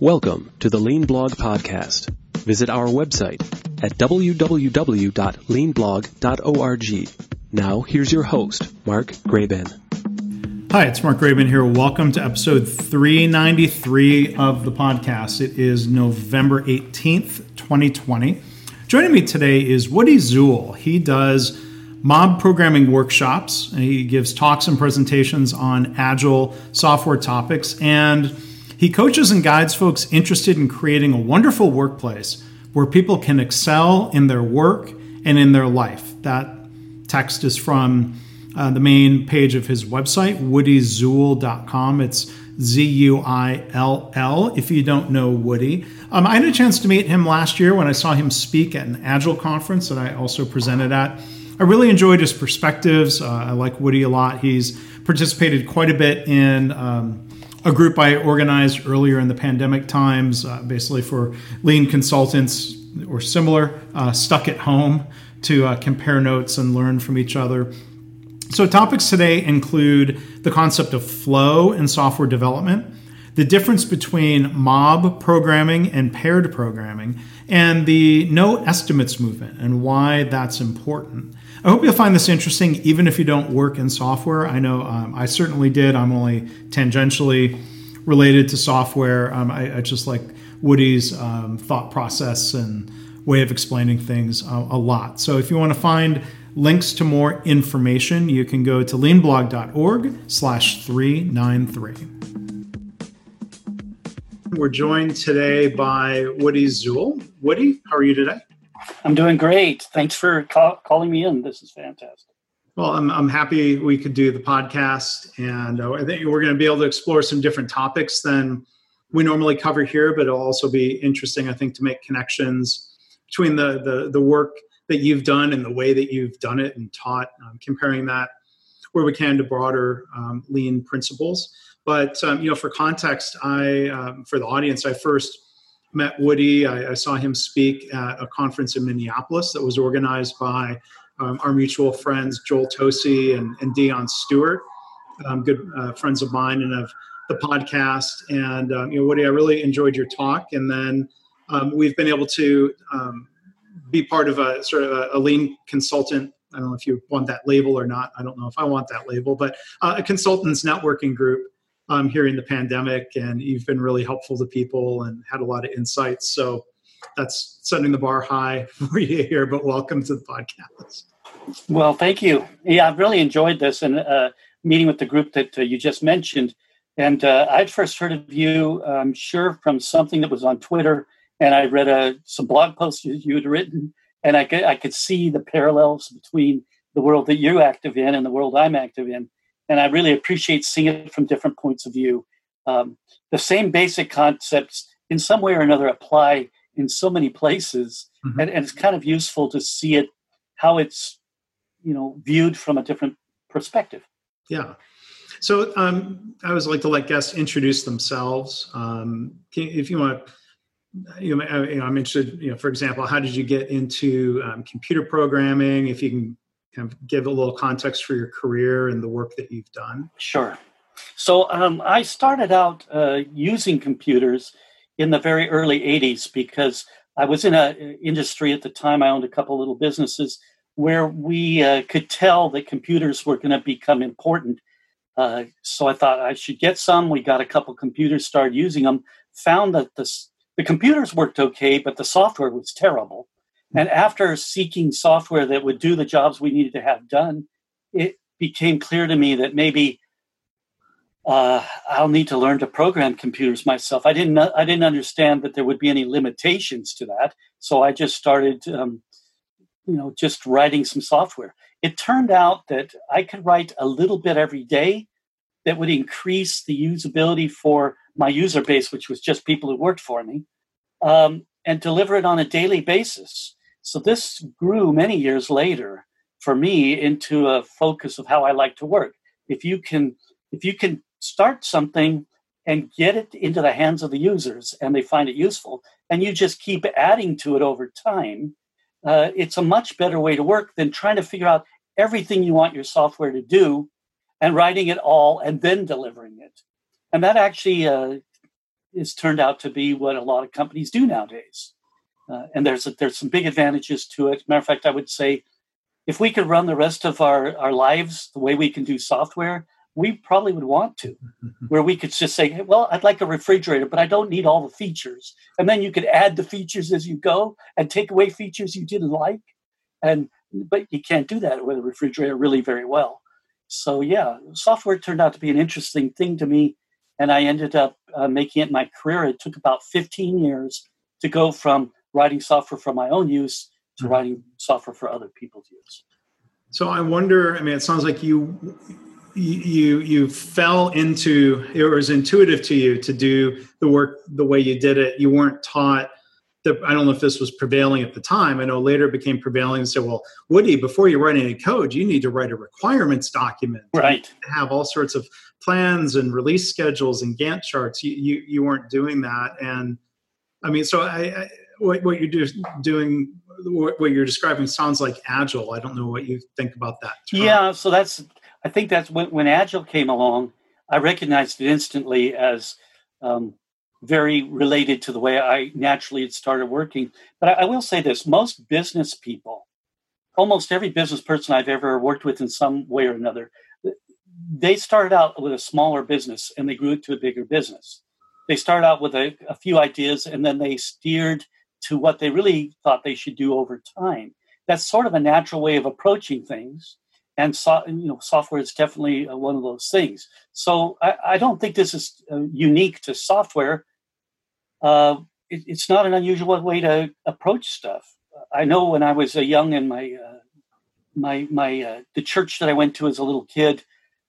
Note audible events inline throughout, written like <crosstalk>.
Welcome to the Lean Blog Podcast. Visit our website at www.leanblog.org. Now, here's your host, Mark Graban. Hi, it's Mark Graban here. Welcome to episode 393 of the podcast. It is November 18th, 2020. Joining me today is Woody Zuill. He does mob programming workshops. And he gives talks and presentations on agile software topics, and he coaches and guides folks interested in creating a wonderful workplace where people can excel in their work and in their life. That text is from uh, the main page of his website, woodyzuill.com. It's Z U I L L, if you don't know Woody. Um, I had a chance to meet him last year when I saw him speak at an Agile conference that I also presented at. I really enjoyed his perspectives. Uh, I like Woody a lot. He's participated quite a bit in um, a group I organized earlier in the pandemic times, uh, basically for lean consultants or similar, uh, stuck at home to uh, compare notes and learn from each other. So, topics today include the concept of flow in software development, the difference between mob programming and paired programming, and the no estimates movement and why that's important. I hope you'll find this interesting, even if you don't work in software. I know um, I certainly did. I'm only tangentially related to software. Um, I, I, just like Woody's um, thought process and way of explaining things uh, a lot. So if you want to find links to more information, you can go to leanblog.org slash 393. We're joined today by Woody Zuill. Woody, how are you today? I'm doing great. Thanks for call, calling me in. This is fantastic. Well, I'm, I'm happy we could do the podcast, and uh, I think we're going to be able to explore some different topics than we normally cover here. But it'll also be interesting, I think, to make connections between the the, the work that you've done and the way that you've done it and taught, um, comparing that where we can to broader um, lean principles. But um, you know, for context, I um, for the audience, I first met Woody. I, I, saw him speak at a conference in Minneapolis that was organized by um, our mutual friends Joel Tosi and, and Dion Stewart, um, good uh, friends of mine and of the podcast. And um, you know, Woody, I really enjoyed your talk. And then um, we've been able to um, be part of a sort of a, a, lean consultant. I don't know if you want that label or not. I don't know if I want that label, but uh, a consultants networking group um, in the pandemic, and you've been really helpful to people and had a lot of insights. So that's setting the bar high <laughs> for you here. But welcome to the podcast. Well, thank you. Yeah, I've really enjoyed this and uh, meeting with the group that uh, you just mentioned. And uh, I'd first heard of you, I'm sure, from something that was on Twitter, and I read uh, some blog posts you had written, and I could, I could see the parallels between the world that you're active in and the world I'm active in and I really appreciate seeing it from different points of view. Um, the same basic concepts, in some way or another, apply in so many places, mm-hmm. and, and, it's kind of useful to see it how it's you know viewed from a different perspective. Yeah. So um, I always like to let guests introduce themselves. Um, if you want you know, I'm interested, you know, for example, how did you get into um, computer programming? If you can kind of give a little context for your career and the work that you've done? Sure. So um, I started out uh, using computers in the very early 80s because I was in an industry at the time. I owned a couple little businesses where we uh, could tell that computers were going to become important. Uh, so I thought I should get some. We got a couple computers, started using them, found that the, the computers worked okay, but the software was terrible. And after seeking software that would do the jobs we needed to have done, it became clear to me that maybe uh, I'll need to learn to program computers myself. I didn't I didn't understand that there would be any limitations to that, so I just started, um, you know, just writing some software. It turned out that I could write a little bit every day that would increase the usability for my user base, which was just people who worked for me, um, and deliver it on a daily basis. So this grew many years later for me into a focus of how I like to work. If you can if you can start something and get it into the hands of the users and they find it useful and you just keep adding to it over time, uh, it's a much better way to work than trying to figure out everything you want your software to do and writing it all and then delivering it. And that actually uh, has turned out to be what a lot of companies do nowadays. Uh, and there's a, there's some big advantages to it. Matter of fact, I would say if we could run the rest of our, our lives the way we can do software, we probably would want to, where we could just say, hey, well, I'd like a refrigerator, but I don't need all the features. And then you could add the features as you go and take away features you didn't like. And but you can't do that with a refrigerator really very well. So yeah, software turned out to be an interesting thing to me, and I ended up uh, making it my career. It took about 15 years to go from writing software for my own use to mm-hmm. writing software for other people's use. So I wonder. I mean, it sounds like you you you fell into it was intuitive to you to do the work the way you did it. You weren't taught. The, I don't know if this was prevailing at the time. I know later it became prevailing and said, "Well, Woody, before you write any code, you need to write a requirements document, right? Have all sorts of plans and release schedules and Gantt charts. You you, you weren't doing that, and I mean, so I, I what, what you're do, doing what you're describing sounds like agile. I don't know what you think about that. Term. Yeah, so that's I think that's when, when agile came along. I recognized it instantly as um, very related to the way I naturally had started working. But I, I will say this: most business people, almost every business person I've ever worked with in some way or another, they started out with a smaller business and they grew it to a bigger business. They started out with a, a few ideas and then they steered to what they really thought they should do over time. That's sort of a natural way of approaching things. And so, you know, software is definitely uh, one of those things. So I, I don't think this is uh, unique to software. Uh, it, it's not an unusual way to approach stuff. I know when I was a young in my uh, my my uh, the church that I went to as a little kid,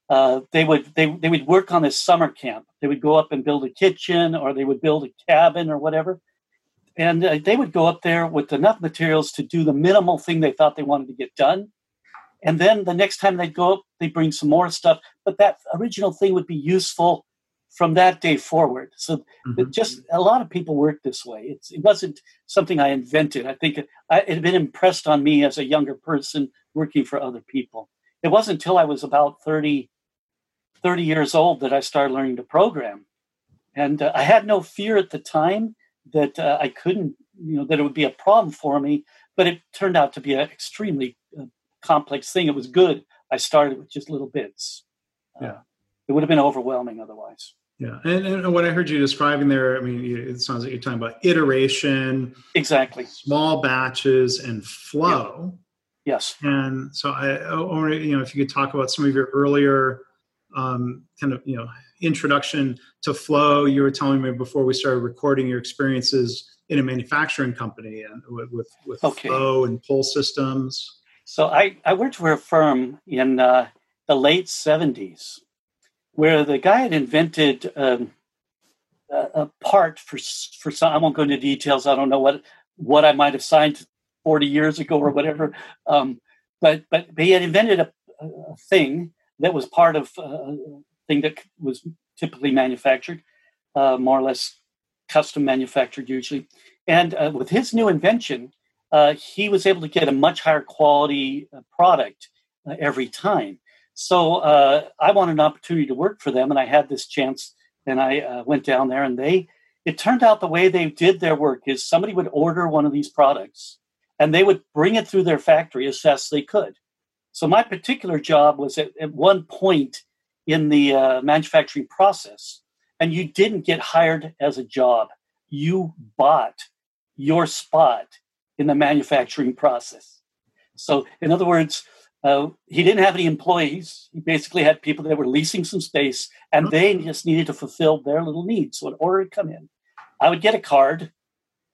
uh, they would they they would work on this summer camp. They would go up and build a kitchen, or they would build a cabin, or whatever and uh, they would go up there with enough materials to do the minimal thing they thought they wanted to get done. And then the next time they'd go up they bring some more stuff. But that original thing would be useful from that day forward. So mm-hmm. just a lot of people work this way. It's, it wasn't something i invented. I think it, I, it had been impressed on me as a younger person working for other people. It wasn't until i was about 30 30 years old that i started learning to program. And uh, i had no fear at the time that uh, I couldn't, you know, that it would be a problem for me. But it turned out to be an extremely uh, complex thing. It was good. I started with just little bits. Uh, yeah. it would have been overwhelming otherwise. Yeah, and, and what I heard you describing there, I mean, it sounds like you're talking about iteration, exactly, small batches, and flow. Yeah. Yes. And so I, I, you know, if you could talk about some of your earlier um, kind of, you know, introduction to flow. You were telling me before we started recording your experiences in a manufacturing company and with with, okay. flow and pull systems. So i i worked for a firm in uh, the late 70s where the guy had invented um, a, a, part for for some i won't go into details. I don't know what what i might have signed 40 years ago or whatever. Um, but but he had invented a, a thing that was part of uh, thing that was typically manufactured, uh, more or less custom manufactured usually. And uh, with his new invention, uh, he was able to get a much higher quality uh, product uh, every time. So uh, I wanted an opportunity to work for them, and I had this chance, and I went down there, and they. It turned out the way they did their work is somebody would order one of these products, and they would bring it through their factory as fast as they could. So my particular job was at, at one point in the uh, manufacturing process and you didn't get hired as a job. You bought your spot in the manufacturing process. So in other words uh, he didn't have any employees. He basically had people that were leasing some space and they just needed to fulfill their little needs. So an order would come in. I would get a card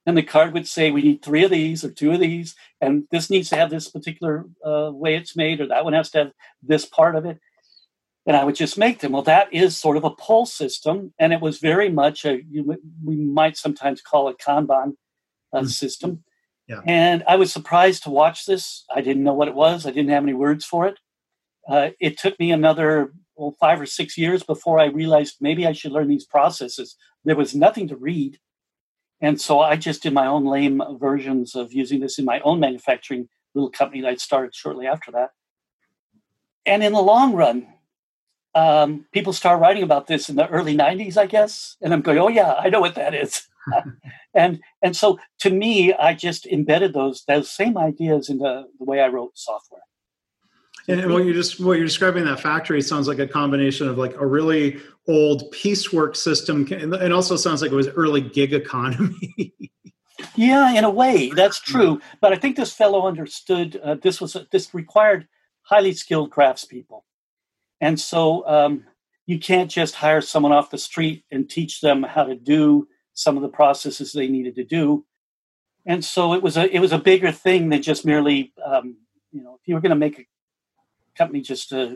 and the card would say we need three of these or two of these and this needs to have this particular uh, way it's made or that one has to have this part of it and I would just make them. Well, that is sort of a pull system, and it was very much a we might sometimes call it Kanban uh, mm-hmm. system. Yeah. And I was surprised to watch this. I didn't know what it was. I didn't have any words for it. Uh, it took me another well, five or six years before I realized maybe I should learn these processes. There was nothing to read. And so I just did my own lame versions of using this in my own manufacturing little company that I started shortly after that. And in the long run, um, people start writing about this in the early 90s, I guess. And I'm going, oh, yeah, I know what that is. <laughs> and and so to me, I just embedded those those same ideas into the way I wrote software. And what you just what you're describing that factory sounds like a combination of like a really old piecework system, and also sounds like it was early gig economy. <laughs> yeah, in a way, that's true. But I think this fellow understood uh, this was this required highly skilled craftspeople, and so um, you can't just hire someone off the street and teach them how to do some of the processes they needed to do. And so it was a it was a bigger thing than just merely um, you know if you were going to make a company just uh,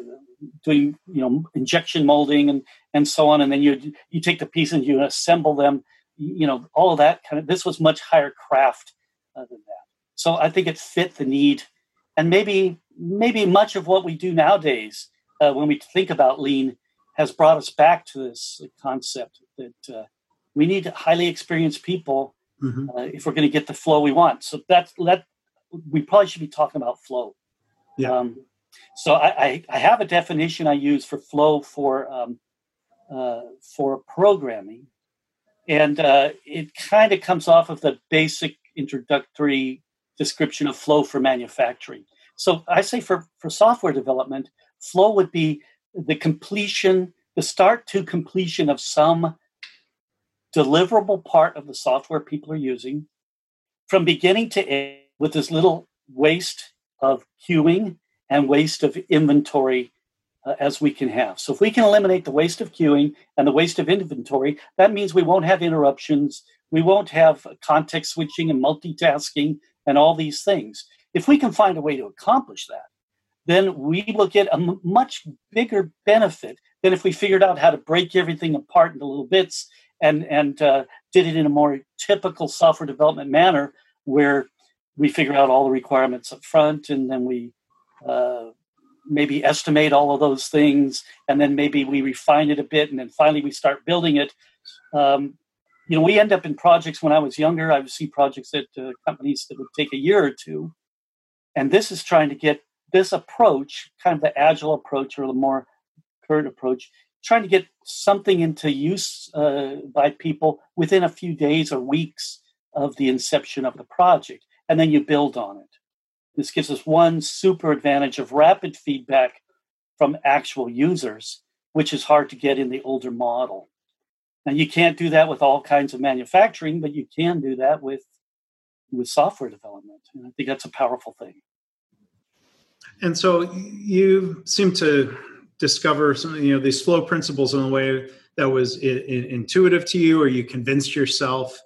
doing you know injection molding and and so on, and then you you take the pieces and you assemble them. You know all of that kind of. This was much higher craft uh, than that. So I think it fit the need, and maybe maybe much of what we do nowadays uh, when we think about lean has brought us back to this concept that uh, we need highly experienced people mm-hmm. uh, if we're going to get the flow we want. So that's that. We probably should be talking about flow. Yeah. Um, so I, I, I, have a definition I use for flow for um, uh, for programming, and uh, it kind of comes off of the basic introductory description of flow for manufacturing. So I say for for software development, flow would be the completion, the start to completion of some deliverable part of the software people are using from beginning to end with as little waste of queuing and waste of inventory uh, as we can have. So, if we can eliminate the waste of queuing and the waste of inventory, that means we won't have interruptions, we won't have context switching and multitasking and all these things. If we can find a way to accomplish that, then we will get a m- much bigger benefit than if we figured out how to break everything apart into little bits and and uh, did it in a more typical software development manner where we figure out all the requirements up front and then we uh, maybe estimate all of those things and then maybe we refine it a bit and then finally we start building it. Um, you know we end up in projects when i was younger i would see projects at uh, companies that would take a year or two. And this is trying to get this approach kind of the agile approach or the more current approach trying to get something into use uh, by people within a few days or weeks of the inception of the project, and then you build on it. This gives us one super advantage of rapid feedback from actual users, which is hard to get in the older model. Now you can't do that with all kinds of manufacturing, but you can do that with with software development, and I think that's a powerful thing. And so you seem to discover some, you know, these flow principles in a way that was I- I intuitive to you, or you convinced yourself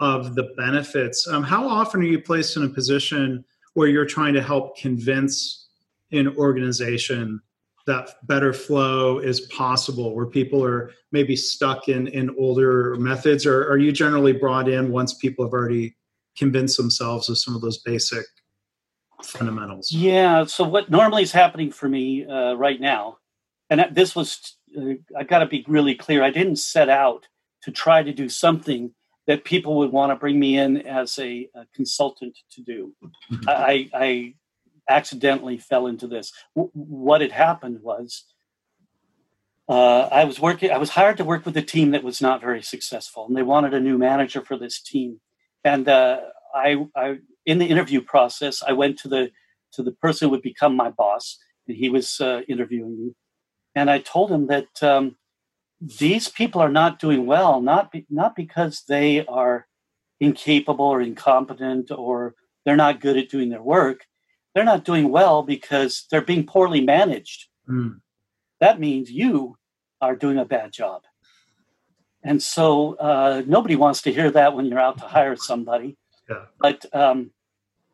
of the benefits. Um, how often are you placed in a position where you're trying to help convince an organization that better flow is possible, where people are maybe stuck in in older methods, or are you generally brought in once people have already convinced themselves of some of those basic fundamentals? Yeah. So what normally is happening for me uh, right now and this was uh, I got to be really clear. I didn't set out to try to do something that people would want to bring me in as a, a consultant to do. Mm-hmm. I, I, accidentally fell into this. W- what had happened was uh, I was working. I was hired to work with a team that was not very successful, and they wanted a new manager for this team. And uh, I, I, in the interview process, I went to the to the person who would become my boss, and he was uh, interviewing me and I told him that um, these people are not doing well, not be, not because they are incapable or incompetent or they're not good at doing their work. They're not doing well because they're being poorly managed. Mm. That means you are doing a bad job. And so uh, nobody wants to hear that when you're out to hire somebody. Yeah. But um,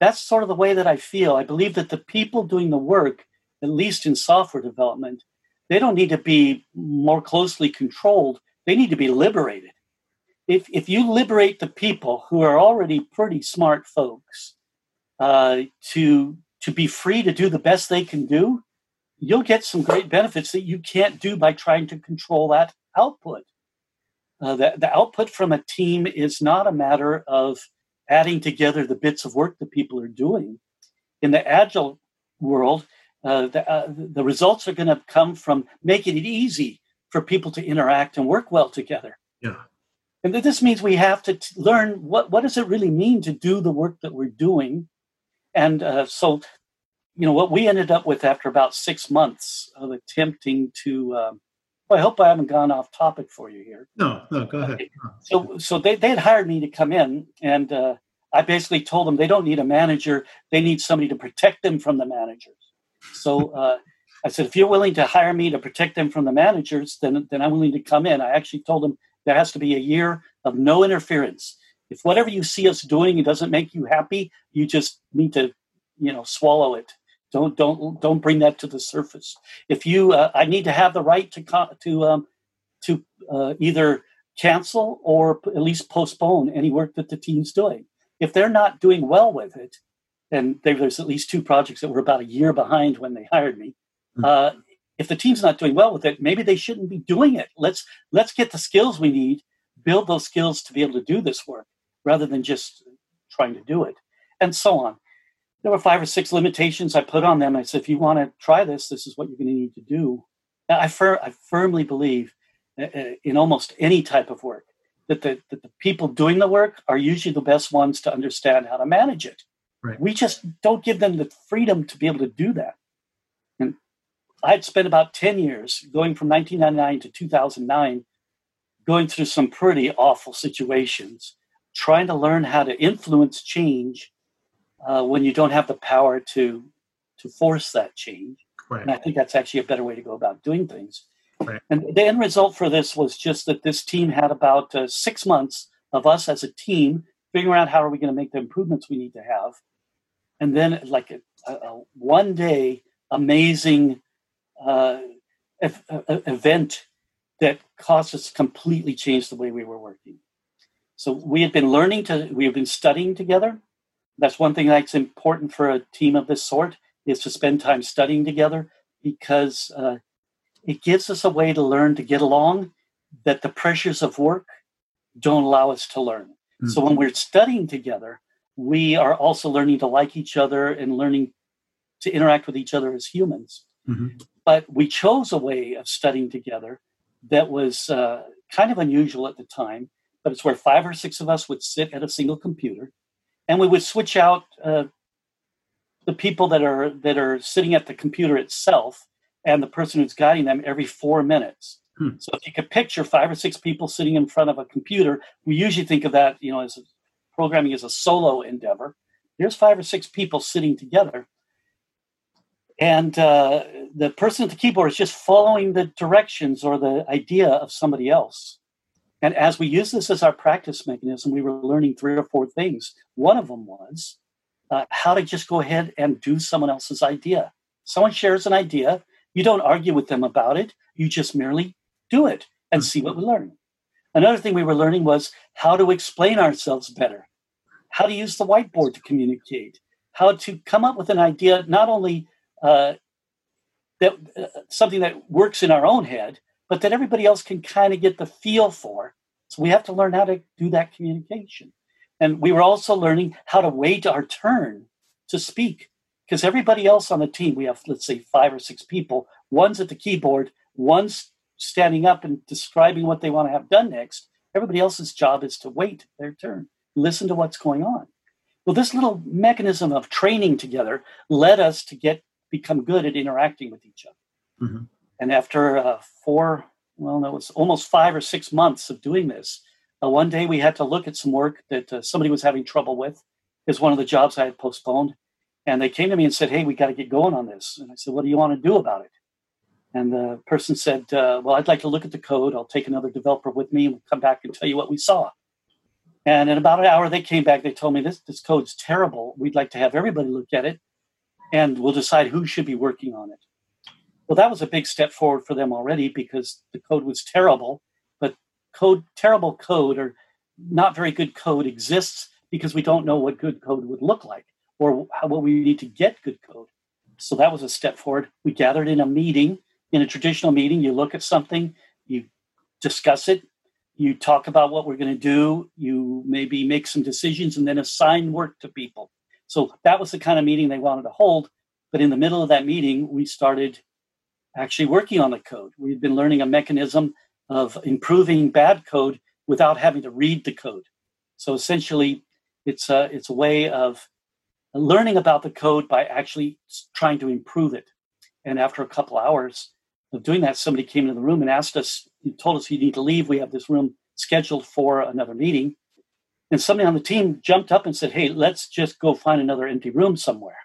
that's sort of the way that I feel. I believe that the people doing the work, at least in software development, they don't need to be more closely controlled. They need to be liberated. If, if you liberate the people who are already pretty smart folks uh, to, to be free to do the best they can do, you'll get some great benefits that you can't do by trying to control that output. Uh, the, the output from a team is not a matter of adding together the bits of work that people are doing. In the agile world, uh, the, uh, the results are going to come from making it easy for people to interact and work well together. Yeah. And that this means we have to t- learn what, what does it really mean to do the work that we're doing. And uh, so, you know, what we ended up with after about six months of attempting to, um, well, I hope I haven't gone off topic for you here. No, no, go ahead. So, so they, they had hired me to come in and uh, I basically told them they don't need a manager. They need somebody to protect them from the managers. So uh, I said, if you're willing to hire me to protect them from the managers, then, then I'm willing to come in. I actually told them there has to be a year of no interference. If whatever you see us doing it doesn't make you happy, you just need to, you know, swallow it. Don't don't don't bring that to the surface. If you, uh, I need to have the right to to um, to uh, either cancel or at least postpone any work that the team's doing. If they're not doing well with it, and there's at least two projects that were about a year behind when they hired me. Mm-hmm. Uh, if the team's not doing well with it, maybe they shouldn't be doing it. Let's let's get the skills we need, build those skills to be able to do this work, rather than just trying to do it, and so on. There were five or six limitations I put on them. I said, if you want to try this, this is what you're going to need to do. I, fir- I firmly believe uh, uh, in almost any type of work that the, that the people doing the work are usually the best ones to understand how to manage it. Right. We just don't give them the freedom to be able to do that. And I'd spent about 10 years going from 1999 to 2009 going through some pretty awful situations, trying to learn how to influence change uh, when you don't have the power to to force that change. Right. And I think that's actually a better way to go about doing things. Right. And the end result for this was just that this team had about uh, six months of us as a team figuring out how are we going to make the improvements we need to have, and then like a, a one day amazing uh, event that caused us to completely change the way we were working. So we had been learning to, we have been studying together. That's one thing that's important for a team of this sort is to spend time studying together because uh, it gives us a way to learn to get along that the pressures of work don't allow us to learn. Mm-hmm. So when we're studying together, we are also learning to like each other and learning to interact with each other as humans. Mm-hmm. But we chose a way of studying together that was uh, kind of unusual at the time, but it's where five or six of us would sit at a single computer and we would switch out uh, the people that are that are sitting at the computer itself and the person who's guiding them every four minutes. Hmm. So if you could picture five or six people sitting in front of a computer, we usually think of that, you know, as programming as a solo endeavor. Here's five or six people sitting together, and uh, the person at the keyboard is just following the directions or the idea of somebody else. And as we use this as our practice mechanism, we were learning three or four things. One of them was uh, how to just go ahead and do someone else's idea. Someone shares an idea, you don't argue with them about it, you just merely do it and see what we learn. Another thing we were learning was how to explain ourselves better, how to use the whiteboard to communicate, how to come up with an idea not only uh, that uh, something that works in our own head, but that everybody else can kind of get the feel for. So we have to learn how to do that communication. And we were also learning how to wait our turn to speak because everybody else on the team, we have, let's say, five or six people, one's at the keyboard, one's standing up and describing what they want to have done next. Everybody else's job is to wait their turn, listen to what's going on. Well, this little mechanism of training together led us to get become good at interacting with each other. Mm-hmm. And after uh, four, well, no, it was almost five or six months of doing this. Uh, one day we had to look at some work that uh, somebody was having trouble with. Is one of the jobs I had postponed, and they came to me and said, "Hey, we got to get going on this." And I said, "What do you want to do about it?" And the person said, uh, Well, I'd like to look at the code. I'll take another developer with me and we'll come back and tell you what we saw. And in about an hour, they came back. They told me this, this code's terrible. We'd like to have everybody look at it and we'll decide who should be working on it. Well, that was a big step forward for them already because the code was terrible. But code, terrible code or not very good code exists because we don't know what good code would look like or how, what we need to get good code. So that was a step forward. We gathered in a meeting in a traditional meeting, you look at something, you discuss it, you talk about what we're going to do, you maybe make some decisions and then assign work to people. So that was the kind of meeting they wanted to hold. But in the middle of that meeting, we started actually working on the code. We've been learning a mechanism of improving bad code without having to read the code. So essentially, it's a, it's a way of learning about the code by actually trying to improve it. And after a couple hours of doing that, somebody came into the room and asked us, told us you need to leave. We have this room scheduled for another meeting. And somebody on the team jumped up and said, Hey, let's just go find another empty room somewhere.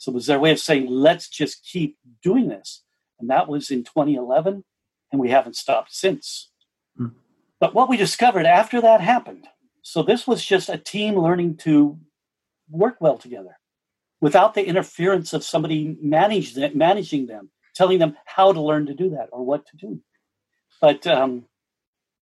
So it was their way of saying, let's just keep doing this. And that was in 2011, and we haven't stopped since. Hmm. But what we discovered after that happened, so this was just a team learning to work well together without the interference of somebody managing them, telling them how to learn to do that or what to do. But um,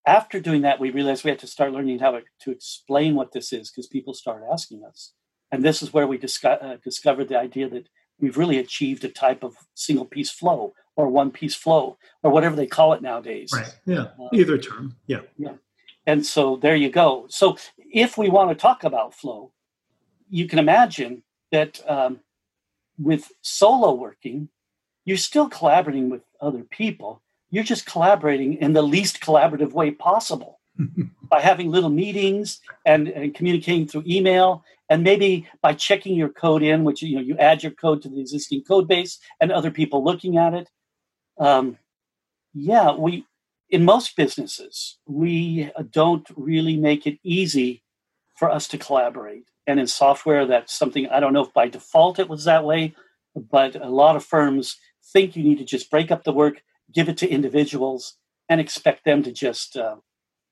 after doing that, we realized we had to start learning how to, to explain what this is because people started asking us. And this is where we disco- uh, discovered the idea that we've really achieved a type of single piece flow or one piece flow or whatever they call it nowadays. Right. Yeah. Uh, Either term. Yeah. Yeah. And so there you go. So if we want to talk about flow, you can imagine that um, with solo working, you're still collaborating with other people. You're just collaborating in the least collaborative way possible <laughs> by having little meetings and, and, communicating through email and maybe by checking your code in, which you know you add your code to the existing code base and other people looking at it. Um, yeah, we in most businesses we don't really make it easy for us to collaborate. And in software, that's something I don't know if by default it was that way, but a lot of firms think you need to just break up the work, give it to individuals, and expect them to just, uh,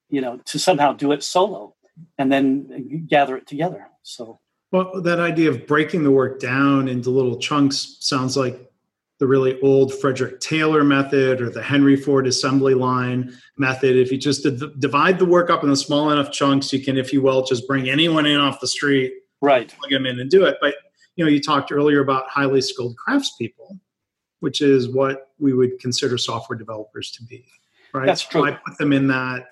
you know, to somehow do it solo and then gather it together. So, well, that idea of breaking the work down into little chunks sounds like the really old Frederick Taylor method or the Henry Ford assembly line method. If you just divide the work up into small enough chunks, you can, if you will, just bring anyone in off the street, right, plug them in and do it. But you know, you talked earlier about highly skilled craftspeople, which is what we would consider software developers to be, right? That's true. So I put them in that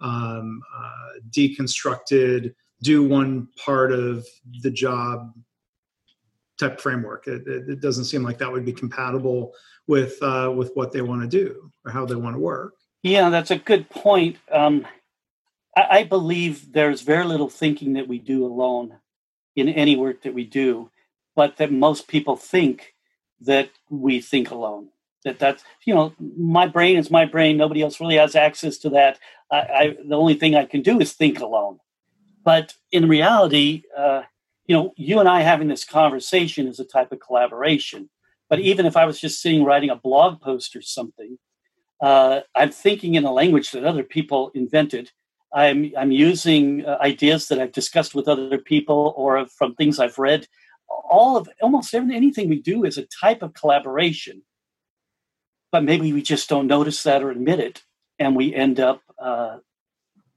um, uh, deconstructed, do one part of the job type framework. It, it, it, doesn't seem like that would be compatible with uh, with what they want to do or how they want to work. Yeah, that's a good point. Um, I, I, believe there's very little thinking that we do alone in any work that we do, but that most people think that we think alone. That that's you know my brain is my brain. Nobody else really has access to that. I, I the only thing I can do is think alone. But in reality, uh, you know, you and I having this conversation is a type of collaboration. But even if I was just sitting writing a blog post or something, uh, I'm thinking in a language that other people invented. I'm I'm using uh, ideas that I've discussed with other people or from things I've read. All of almost anything we do is a type of collaboration, but maybe we just don't notice that or admit it, and we end up uh,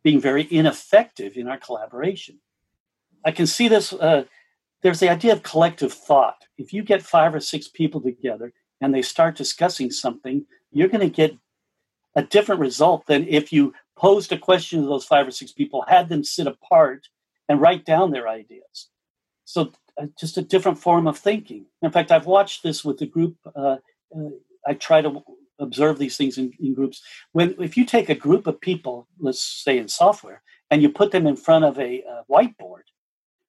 being very ineffective in our collaboration. I can see this. Uh, there's the idea of collective thought. If you get five or six people together and they start discussing something, you're going to get a different result than if you posed a question to those five or six people, had them sit apart and write down their ideas. So, uh, just a different form of thinking. In fact, I've watched this with the group. Uh, uh, I try to observe these things in, in groups. When if you take a group of people, let's say in software, and you put them in front of a, a whiteboard,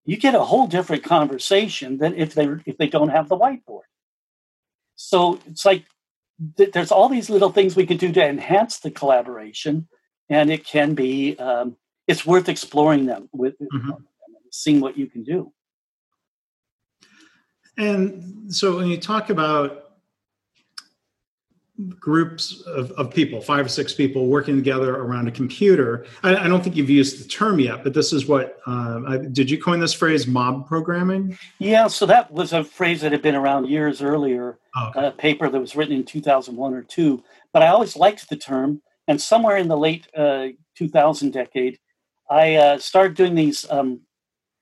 you get a whole different conversation than if they if they don't have the whiteboard. So it's like th- there's all these little things we can do to enhance the collaboration, and it can be um, it's worth exploring them with mm-hmm. seeing what you can do. And so when you talk about groups of, of people, five or six people working together around a computer. I, I don't think you've used the term yet, but this is what uh, I, did you coin this phrase mob programming? Yeah, so that was a phrase that had been around years earlier, oh, okay. a paper that was written in 2001 or two. But I always liked the term. And somewhere in the late uh, 2000 decade, I uh, started doing these um,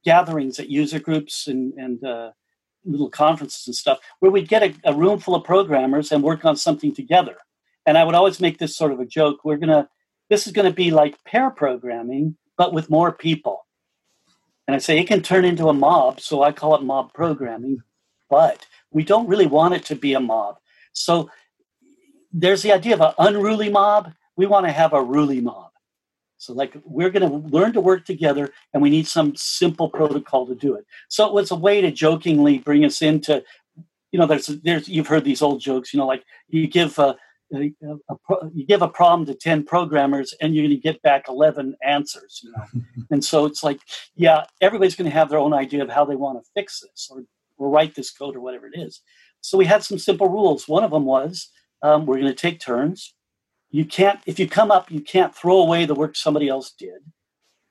gatherings at user groups and, and uh, little conferences and stuff where we'd get a, a, room full of programmers and work on something together. And I would always make this sort of a joke. We're gonna this is gonna be like pair programming, but with more people. And I say it can turn into a mob, so I call it mob programming. But we don't really want it to be a mob. So there's the idea of an unruly mob. We want to have a ruly mob. So, like, we're going to learn to work together, and we need some simple protocol to do it. So, it was a way to jokingly bring us into, you know, there's, there's, you've heard these old jokes, you know, like you give a, a, a you give a problem to ten programmers, and you're going to get back eleven answers, you know. <laughs> and so it's like, yeah, everybody's going to have their own idea of how they want to fix this or, or write this code or whatever it is. So we had some simple rules. One of them was um, we're going to take turns you can't if you come up you can't throw away the work somebody else did.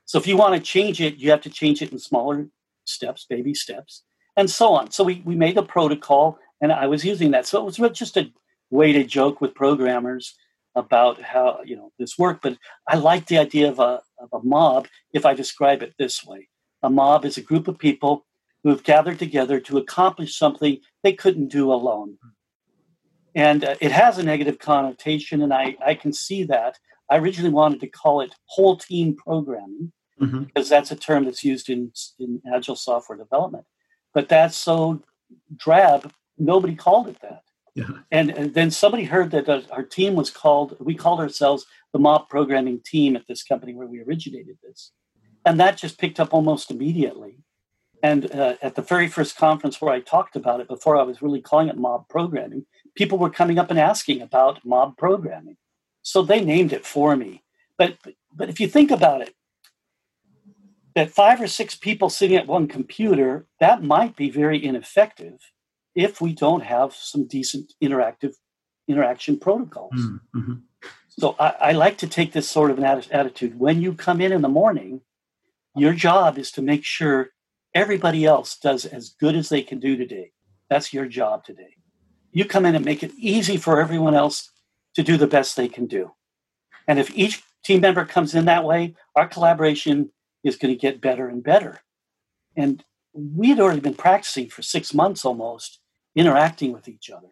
So if you want to change it you have to change it in smaller steps baby steps and so on. So we, we made a protocol and i was using that. So it was just a way to joke with programmers about how you know this worked but i like the idea of a, of a mob if i describe it this way. A mob is a group of people who have gathered together to accomplish something they couldn't do alone and uh, it has a negative connotation, and I, I can see that. I originally wanted to call it whole team programming mm-hmm. because that's a term that's used in, in agile software development. But that's so drab, nobody called it that. Yeah. And, and then somebody heard that uh, our team was called, we called ourselves the mob programming team at this company where we originated this. And that just picked up almost immediately. And uh, at the very first conference where I talked about it, before I was really calling it mob programming, people were coming up and asking about mob programming. So they named it for me. But, but if you think about it, that five or six people sitting at one computer, that might be very ineffective if we don't have some decent interactive interaction protocols. Mm-hmm. So I, I, like to take this sort of an attitude. When you come in in the morning, your job is to make sure everybody else does as good as they can do today. That's your job today you come in and make it easy for everyone else to do the best they can do. And if each team member comes in that way, our collaboration is going to get better and better. And we had already been practicing for six months almost, interacting with each other.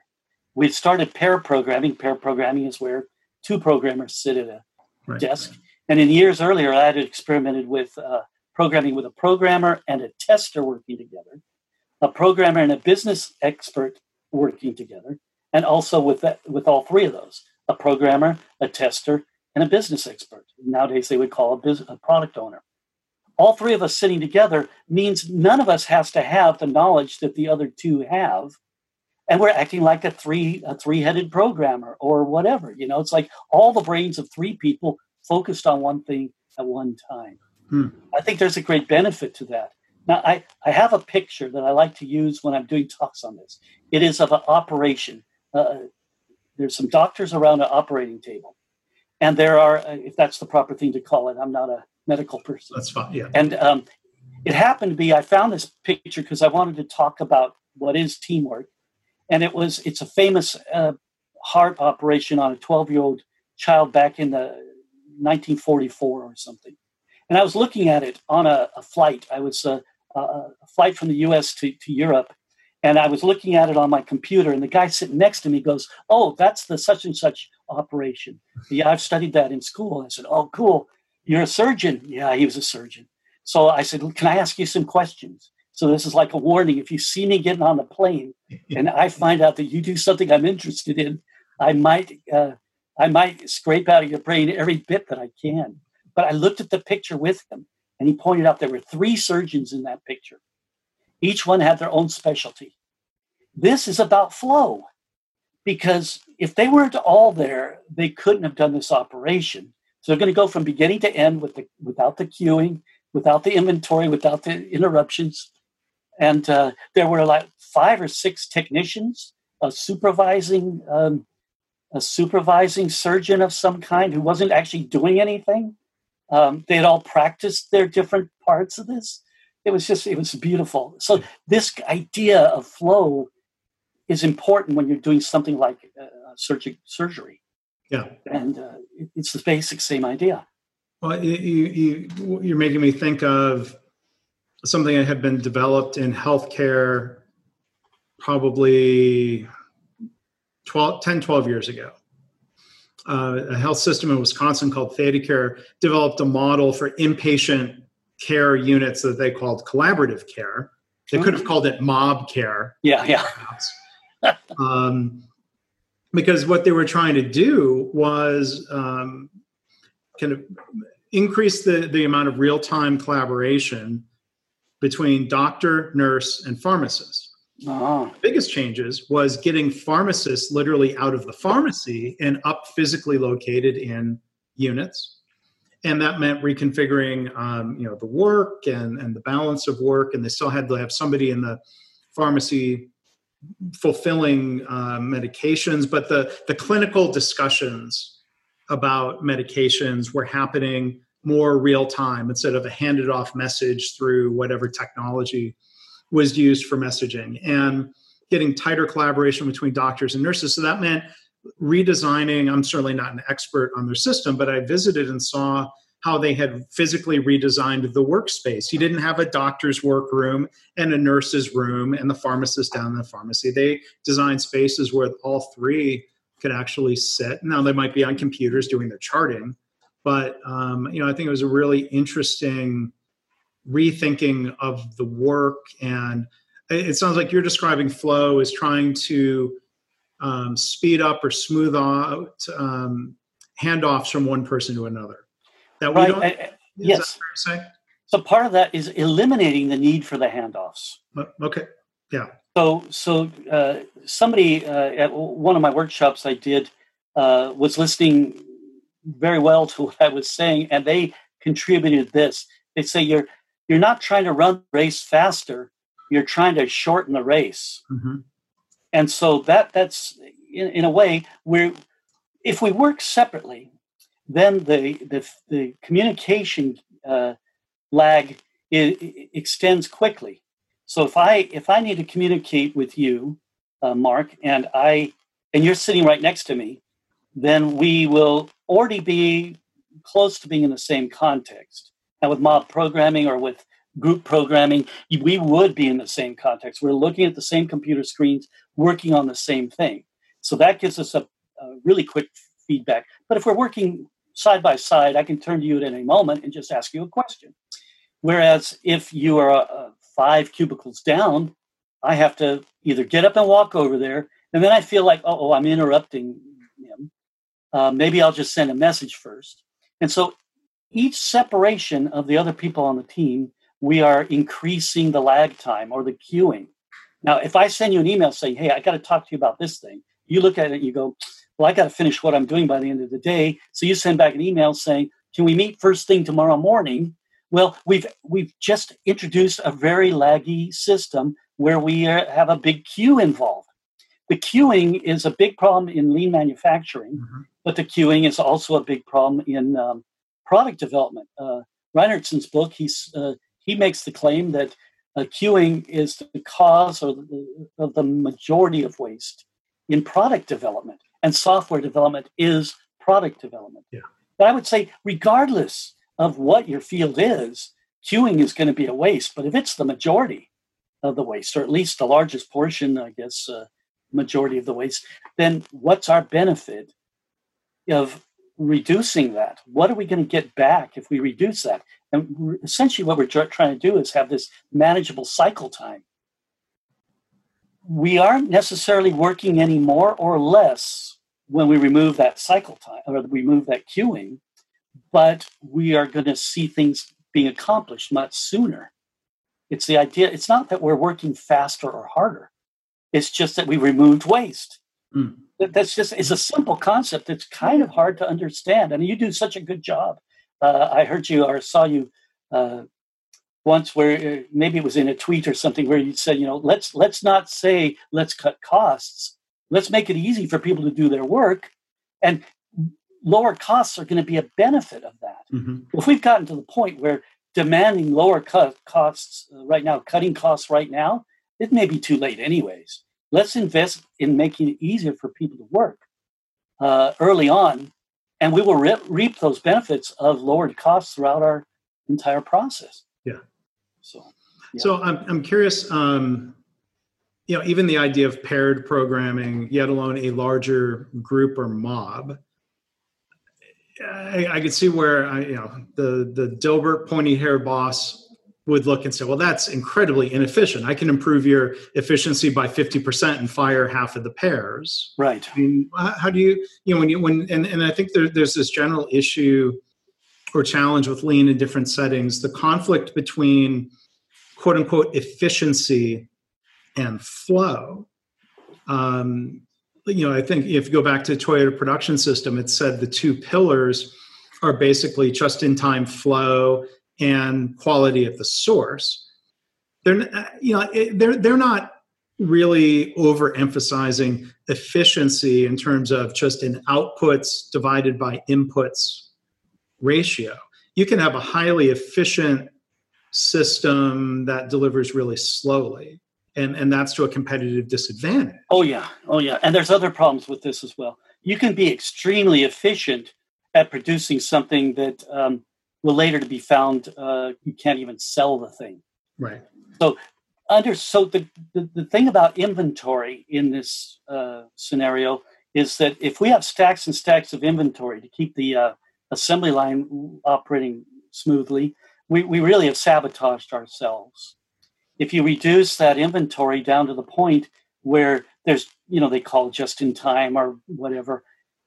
We'd started pair programming. Pair programming is where two programmers sit at a right. desk. And in years earlier, I had experimented with uh, programming with a programmer and a tester working together, a programmer and a business expert working together, and also with that, with all three of those: a programmer, a tester, and a business expert. Nowadays, they would call a, business, a product owner. All three of us sitting together means none of us has to have the knowledge that the other two have, and we're acting like a three a three headed programmer or whatever. You know, it's like all the brains of three people focused on one thing at one time. Hmm. I think there's a great benefit to that. Now, I, I have a picture that I like to use when I'm doing talks on this. It is of an operation. Uh, there's some doctors around an operating table. And there are, if that's the proper thing to call it, I'm not a medical person. That's fine, yeah. And um, it happened to be, I found this picture because I wanted to talk about what is teamwork. And it was, it's a famous uh, heart operation on a 12 year old child back in the 1944 or something. And I was looking at it on a, a flight. I was uh, a flight from the US to, to Europe. And I was looking at it on my computer, and the guy sitting next to me goes, Oh, that's the such and such operation. Yeah, I've studied that in school. I said, Oh, cool. You're a surgeon. Yeah, he was a surgeon. So I said, Can I ask you some questions? So this is like a warning. If you see me getting on the plane <laughs> and I find out that you do something I'm interested in, I might uh, I might scrape out of your brain every bit that I can. But I looked at the picture with him and he pointed out there were three surgeons in that picture. Each one had their own specialty. This is about flow because if they weren't all there, they couldn't have done this operation. So they're going to go from beginning to end with the, without the queuing, without the inventory, without the interruptions. And uh, there were like five or six technicians, a supervising um, a supervising surgeon of some kind who wasn't actually doing anything um, they had all practiced their different parts of this. It was just, it was beautiful. So, this idea of flow is important when you're doing something like uh, surgery. surgery. Yeah. And uh, it's the basic same idea. Well, you, you, you're making me think of something that had been developed in healthcare probably 12, 10, 12 years ago uh, a health system in Wisconsin called ThedaCare developed a model for inpatient care units that they called collaborative care. They could have called it mob care. Yeah, yeah. um, because what they were trying to do was um, kind of increase the, the amount of real time collaboration between doctor, nurse, and pharmacist. Oh. The biggest changes was getting pharmacists literally out of the pharmacy and up physically located in units. And that meant reconfiguring, um, you know, the work and, and the balance of work. And they still had to have somebody in the pharmacy fulfilling uh, medications, but the, the clinical discussions about medications were happening more real time instead of a handed off message through whatever technology was used for messaging and getting tighter collaboration between doctors and nurses. So that meant redesigning. I'm certainly not an expert on their system, but I visited and saw how they had physically redesigned the workspace. You didn't have a doctor's workroom and a nurse's room and the pharmacist down in the pharmacy. They designed spaces where all three could actually sit. Now they might be on computers doing their charting, but um, you know I think it was a really interesting rethinking of the work. And it sounds like you're describing flow as trying to um, speed up or smooth out um, handoffs from one person to another. That we right. don't uh, yes. so part of that is eliminating the need for the handoffs. Uh, okay yeah. So so uh, somebody uh, at one of my workshops i did uh, was listening very well to what i was saying and they contributed this. They say you're you're not trying to run the race faster you're trying to shorten the race. Mm-hmm. and so that that's in, in a way where if we work separately then the the, the communication uh, lag it, it extends quickly. So if i if i need to communicate with you uh, mark and i and you're sitting right next to me then we will already be close to being in the same context now, with mob programming or with group programming, we would be in the same context. We're looking at the same computer screens, working on the same thing. So that gives us a, a really quick feedback. But if we're working side by side, I can turn to you at any moment and just ask you a question. Whereas if you are uh, five cubicles down, I have to either get up and walk over there, and then I feel like, oh, I'm interrupting him. Uh, maybe I'll just send a message first. And so each separation of the other people on the team, we are increasing the lag time or the queuing. Now, if I send you an email saying, hey, I got to talk to you about this thing, you look at it and you go, well, I got to finish what I'm doing by the end of the day. So you send back an email saying, can we meet first thing tomorrow morning? Well, we've we've just introduced a very laggy system where we have a big queue involved. The queuing is a big problem in lean manufacturing, mm-hmm. but the queuing is also a big problem in um, product development. Uh, Reinertsen's book, he's, uh, he makes the claim that uh, queuing is the cause or the, of the majority of waste in product development, and software development is product development. Yeah. But I would say, regardless of what your field is, queuing is going to be a waste. But if it's the majority of the waste, or at least the largest portion, I guess, uh, majority of the waste, then what's our benefit of reducing that? What are we going to get back if we reduce that? And essentially, what we're trying to do is have this manageable cycle time. We aren't necessarily working any more or less when we remove that cycle time or remove that queuing, but we are going to see things being accomplished much sooner. It's the idea, it's not that we're working faster or harder, it's just that we removed waste. Mm that's just it's a simple concept. It's kind of hard to understand. I mean, you do such a good job. Uh, I heard you or saw you uh, once where uh, maybe it was in a tweet or something where you said, you know, let's let's not say let's cut costs. Let's make it easy for people to do their work, and lower costs are going to be a benefit of that. Mm-hmm. If we've gotten to the point where demanding lower cut costs uh, right now, cutting costs right now, it may be too late anyways let's invest in making it easier for people to work uh, early on, and we will re- reap those benefits of lowered costs throughout our entire process. Yeah. So, yeah. so I'm I'm curious. Um, you know, even the idea of paired programming, yet alone a larger group or mob. I, I could see where I, you know the the Dilbert pointy hair boss would look and say, well, that's incredibly inefficient. I can improve your efficiency by 50% and fire half of the pairs. Right. I mean, how do you, you know, when you, when, and, and I think there, there's this general issue or challenge with lean in different settings, the conflict between quote unquote efficiency and flow. Um, you know, I think if you go back to Toyota production system, it said the two pillars are basically just in time flow and quality at the source. They're, you know, they're, they're not really overemphasizing efficiency in terms of just an outputs divided by inputs ratio. You can have a highly efficient system that delivers really slowly and and that's to a competitive disadvantage oh yeah oh yeah and there's other problems with this as well you can be extremely efficient at producing something that um, will later to be found uh, you can't even sell the thing right so under so the, the, the thing about inventory in this uh, scenario is that if we have stacks and stacks of inventory to keep the uh, assembly line operating smoothly we, we really have sabotaged ourselves. If you reduce that inventory down to the point where there's, you know, they call just in time or whatever,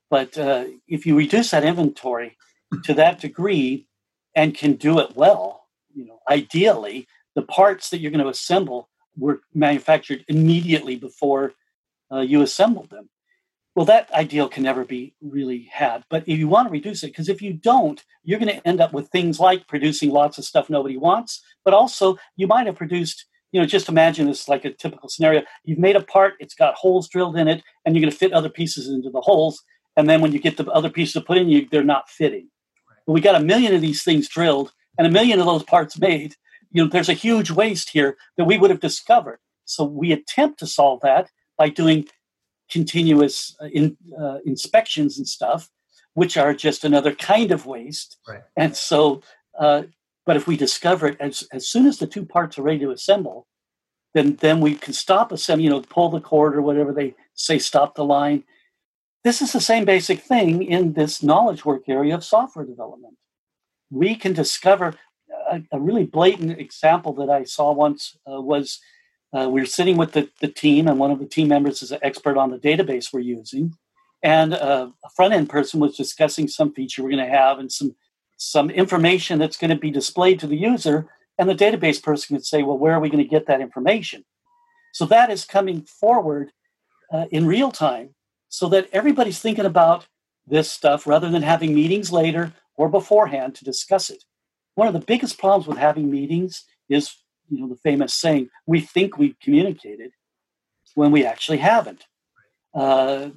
but uh, if you reduce that inventory to that degree and can do it well, you know, ideally, the parts that you're going to assemble were manufactured immediately before uh, you assembled them. Well, that ideal can never be really had. But if you want to reduce it, because if you don't, you're going to end up with things like producing lots of stuff nobody wants, but also you might have produced, you know, just imagine this like a typical scenario. You've made a part, it's got holes drilled in it, and you're going to fit other pieces into the holes. And then when you get the other pieces to put in, you they're not fitting. But we got a million of these things drilled and a million of those parts made. You know, there's a huge waste here that we would have discovered. So we attempt to solve that by doing continuous uh, in, uh, inspections and stuff, which are just another kind of waste. Right. And so, uh, but if we discover it as, as soon as the two parts are ready to assemble, then then we can stop assembly, you know, pull the cord or whatever they say, stop the line. This is the same basic thing in this knowledge work area of software development. We can discover a, a really blatant example that I saw once uh, was uh, we were sitting with the, the team, and one of the team members is an expert on the database we're using. And uh, a front end person was discussing some feature we're going to have and some some information that's going to be displayed to the user. And the database person could say, "Well, where are we going to get that information?" So that is coming forward uh, in real time, so that everybody's thinking about this stuff rather than having meetings later or beforehand to discuss it. One of the biggest problems with having meetings is you know the famous saying we think we've communicated when we actually haven't uh,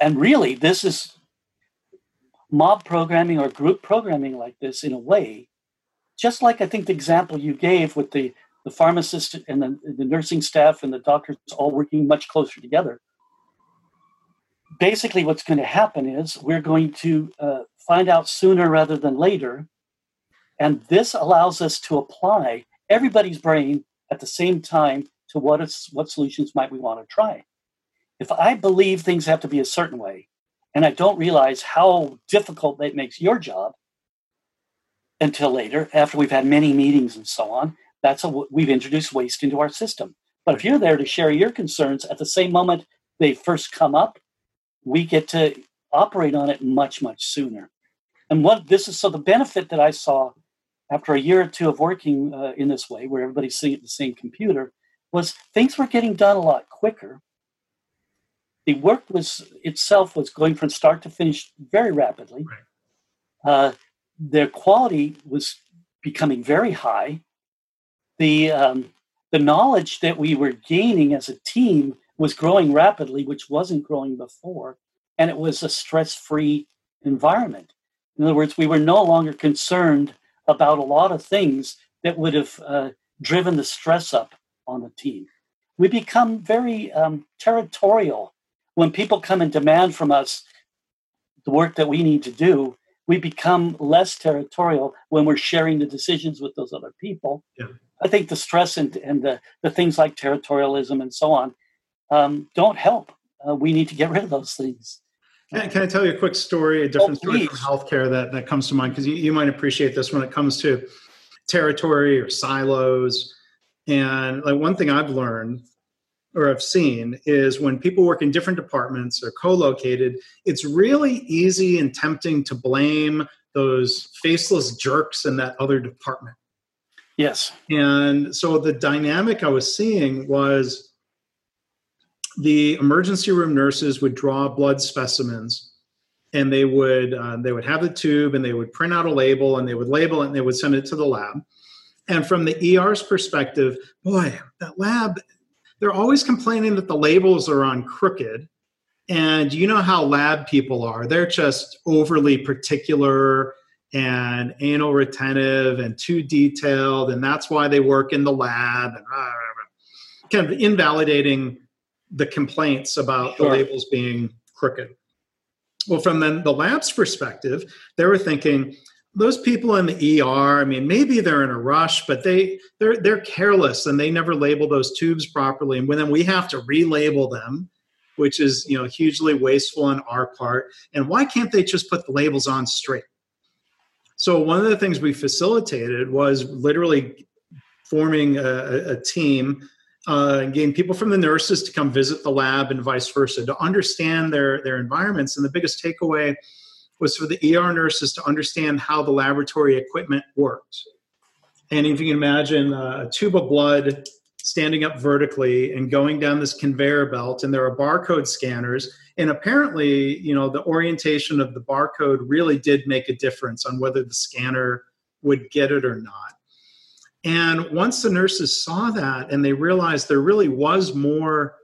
and really this is mob programming or group programming like this in a way just like i think the example you gave with the the pharmacist and the, the nursing staff and the doctors all working much closer together basically what's going to happen is we're going to uh, find out sooner rather than later and this allows us to apply everybody's brain at the same time to what is what solutions might we want to try. If I believe things have to be a certain way, and I don't realize how difficult that makes your job until later, after we've had many meetings and so on, that's a we've introduced waste into our system. But if you're there to share your concerns at the same moment they first come up, we get to operate on it much much sooner. And what this is so the benefit that I saw after a year or two of working uh, in this way, where everybody's sitting at the same computer, was things were getting done a lot quicker. The work was itself was going from start to finish very rapidly. Right. Uh, their quality was becoming very high. The um, the knowledge that we were gaining as a team was growing rapidly, which wasn't growing before, and it was a stress free environment. In other words, we were no longer concerned about a lot of things that would have uh, driven the stress up on the team. We become very um, territorial when people come and demand from us the work that we need to do. We become less territorial when we're sharing the decisions with those other people. Yeah. I think the stress and, and the, the things like territorialism and so on um, don't help. Uh, we need to get rid of those things. Can, can I tell you a quick story, a different oh, story from healthcare that, that comes to mind? Because you, you might appreciate this when it comes to territory or silos. And like one thing I've learned or I've seen is when people work in different departments or co-located, it's really easy and tempting to blame those faceless jerks in that other department. Yes. And so the dynamic I was seeing was the emergency room nurses would draw blood specimens and they would uh, they would have the tube and they would print out a label and they would label it and they would send it to the lab. And from the er's perspective boy that lab they're always complaining that the labels are on crooked. And you know how lab people are. They're just overly particular and anal retentive and too detailed and that's why they work in the lab and kind of invalidating the complaints about sure. the labels being crooked well, from the, the lab's perspective, they were thinking, those people in the ER, I mean, maybe they're in a rush, but they they're they're careless and they never label those tubes properly. And when then we have to relabel them, which is you know hugely wasteful on our part. And why can't they just put the labels on straight? So one of the things we facilitated was literally forming a, a team uh, getting people from the nurses to come visit the lab and vice versa to understand their their environments. And the biggest takeaway was for the ER nurses to understand how the laboratory equipment worked. And if you can imagine uh, a tube of blood standing up vertically and going down this conveyor belt, and there are barcode scanners. And apparently, you know, the orientation of the barcode really did make a difference on whether the scanner would get it or not. And once the nurses saw that and they realized there really was more